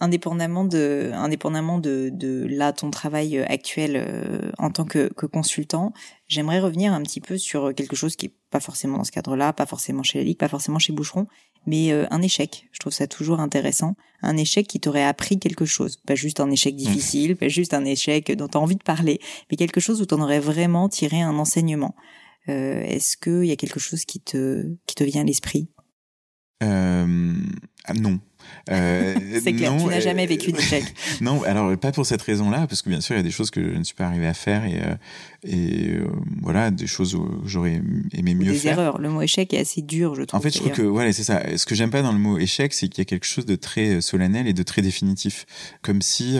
indépendamment de, indépendamment de, de là ton travail euh, actuel euh, en tant que, que consultant, j'aimerais revenir un petit peu sur quelque chose qui est pas forcément dans ce cadre-là, pas forcément chez la Ligue, pas forcément chez Boucheron, mais euh, un échec. Je trouve ça toujours intéressant. Un échec qui t'aurait appris quelque chose. Pas juste un échec difficile, pas juste un échec dont tu as envie de parler, mais quelque chose où tu en aurais vraiment tiré un enseignement. Euh, Est-ce qu'il y a quelque chose qui te, qui te vient à l'esprit? Euh, Non. Euh, c'est clair, tu n'as jamais vécu d'échec. non, alors pas pour cette raison-là, parce que bien sûr, il y a des choses que je ne suis pas arrivé à faire et, euh, et euh, voilà, des choses où j'aurais aimé mieux des faire. Des erreurs. Le mot échec est assez dur, je trouve. En fait, je trouve que voilà, c'est ça. Ce que j'aime pas dans le mot échec, c'est qu'il y a quelque chose de très solennel et de très définitif, comme si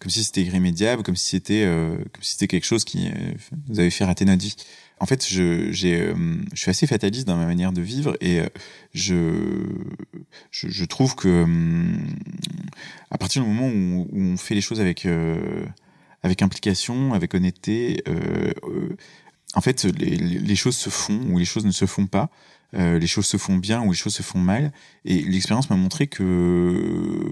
comme si c'était irrémédiable, comme si c'était comme si c'était quelque chose qui nous avait fait rater notre vie. En fait, euh, je suis assez fataliste dans ma manière de vivre et euh, je, trouve que hum, à partir du moment où, on fait les choses avec, euh, implication, avec honnêteté. en fait, les, les, choses se font ou les choses ne se font pas. les choses se font bien ou les choses se font mal. Et l'expérience m'a montré que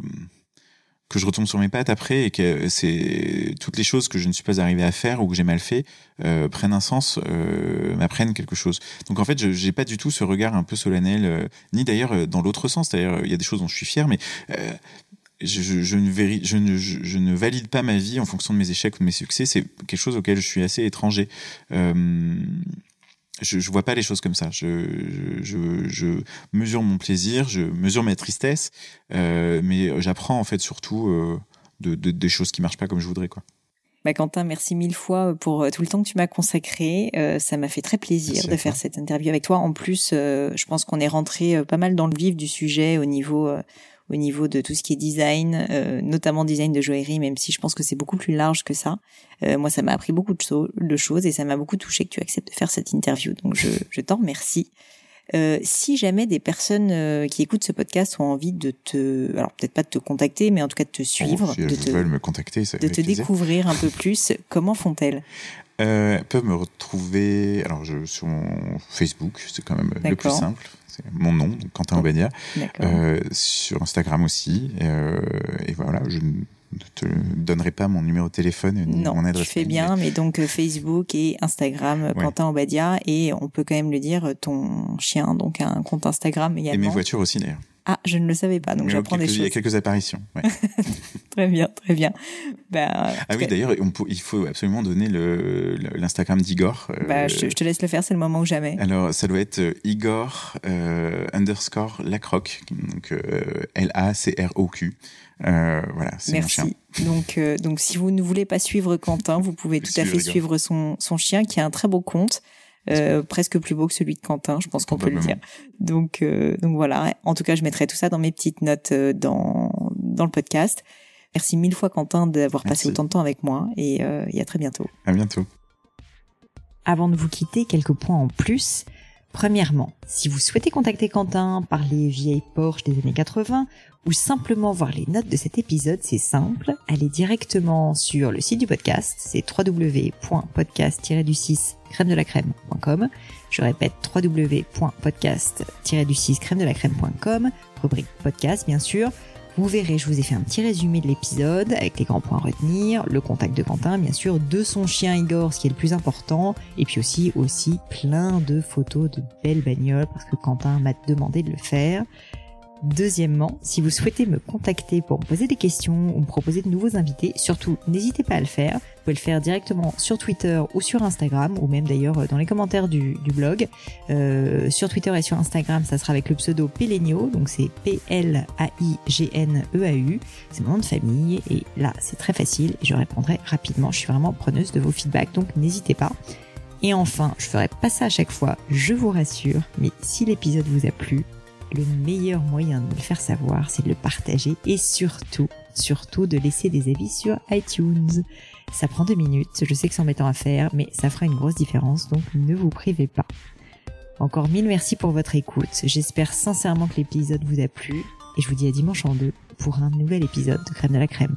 que je retombe sur mes pattes après et que c'est toutes les choses que je ne suis pas arrivé à faire ou que j'ai mal fait euh, prennent un sens, euh, m'apprennent quelque chose. Donc en fait, je j'ai pas du tout ce regard un peu solennel, euh, ni d'ailleurs dans l'autre sens. D'ailleurs, il y a des choses dont je suis fier, mais je, ne valide pas ma vie en fonction de mes échecs ou de mes succès. C'est quelque chose auquel je suis assez étranger. Je, je vois pas les choses comme ça. Je, je, je mesure mon plaisir, je mesure ma tristesse, euh, mais j'apprends en fait surtout euh, de, de, des choses qui marchent pas comme je voudrais, quoi. Bah Quentin, merci mille fois pour euh, tout le temps que tu m'as consacré. Euh, ça m'a fait très plaisir merci de faire cette interview avec toi. En plus, euh, je pense qu'on est rentré pas mal dans le vif du sujet au niveau au niveau de tout ce qui est design, euh, notamment design de joaillerie, même si je pense que c'est beaucoup plus large que ça. Euh, moi, ça m'a appris beaucoup de, de, choses et ça m'a beaucoup touché que tu acceptes de faire cette interview. Donc, je, je t'en remercie. Euh, si jamais des personnes qui écoutent ce podcast ont envie de te, alors peut-être pas de te contacter, mais en tout cas de te suivre, oh, si de te, me contacter, de te découvrir un peu plus, comment font-elles? Elles peuvent me retrouver, alors je, sur mon Facebook, c'est quand même le plus simple c'est mon nom, donc Quentin Aubadia. Euh, sur Instagram aussi. Euh, et voilà, je ne te donnerai pas mon numéro de téléphone ni non, mon adresse. Tu fais bien, mais donc euh, Facebook et Instagram, ouais. Quentin Aubadia. Et on peut quand même le dire, ton chien, donc un compte Instagram également. Et mes voitures aussi d'ailleurs. Ah, je ne le savais pas, donc j'apprends des choses. Il y a quelques apparitions. Ouais. très bien, très bien. Bah, ah oui, d'ailleurs, il faut absolument donner l'Instagram d'Igor. Bah, euh, je, je, te laisse le faire, c'est le moment ou jamais. Alors, ça doit être euh, Igor euh, underscore Lacroc, donc euh, L-A-C-R-O-Q. Voilà, c'est mon chien. Donc, donc, si vous ne voulez pas suivre Quentin, vous pouvez tout à fait suivre son, son chien, qui a un très beau compte. Euh, presque plus beau que celui de Quentin, je pense qu'on peut le dire. Donc, euh, donc voilà. En tout cas, je mettrai tout ça dans mes petites notes euh, dans dans le podcast. Merci mille fois Quentin d'avoir passé autant de temps avec moi et, euh, et à très bientôt. À bientôt. Avant de vous quitter, quelques points en plus. Premièrement, si vous souhaitez contacter Quentin, parler vieilles Porsche des années 80 ou simplement voir les notes de cet épisode, c'est simple. Allez directement sur le site du podcast, c'est www.podcast-du6 crème de la crème.com. Je répète www.podcast-du6 crème de la crème.com, rubrique podcast bien sûr. Vous verrez, je vous ai fait un petit résumé de l'épisode avec les grands points à retenir, le contact de Quentin, bien sûr, de son chien Igor, ce qui est le plus important, et puis aussi, aussi plein de photos de belles bagnoles parce que Quentin m'a demandé de le faire. Deuxièmement, si vous souhaitez me contacter pour me poser des questions ou me proposer de nouveaux invités, surtout n'hésitez pas à le faire. Vous pouvez le faire directement sur Twitter ou sur Instagram, ou même d'ailleurs dans les commentaires du, du blog. Euh, sur Twitter et sur Instagram, ça sera avec le pseudo Pelenio, donc c'est P-L-A-I-G-N-E-A-U. C'est mon nom de famille, et là c'est très facile, et je répondrai rapidement. Je suis vraiment preneuse de vos feedbacks, donc n'hésitez pas. Et enfin, je ferai pas ça à chaque fois, je vous rassure, mais si l'épisode vous a plu, le meilleur moyen de le faire savoir, c'est de le partager et surtout, surtout de laisser des avis sur iTunes. Ça prend deux minutes, je sais que c'est embêtant à faire, mais ça fera une grosse différence, donc ne vous privez pas. Encore mille merci pour votre écoute, j'espère sincèrement que l'épisode vous a plu, et je vous dis à dimanche en deux pour un nouvel épisode de Crème de la Crème.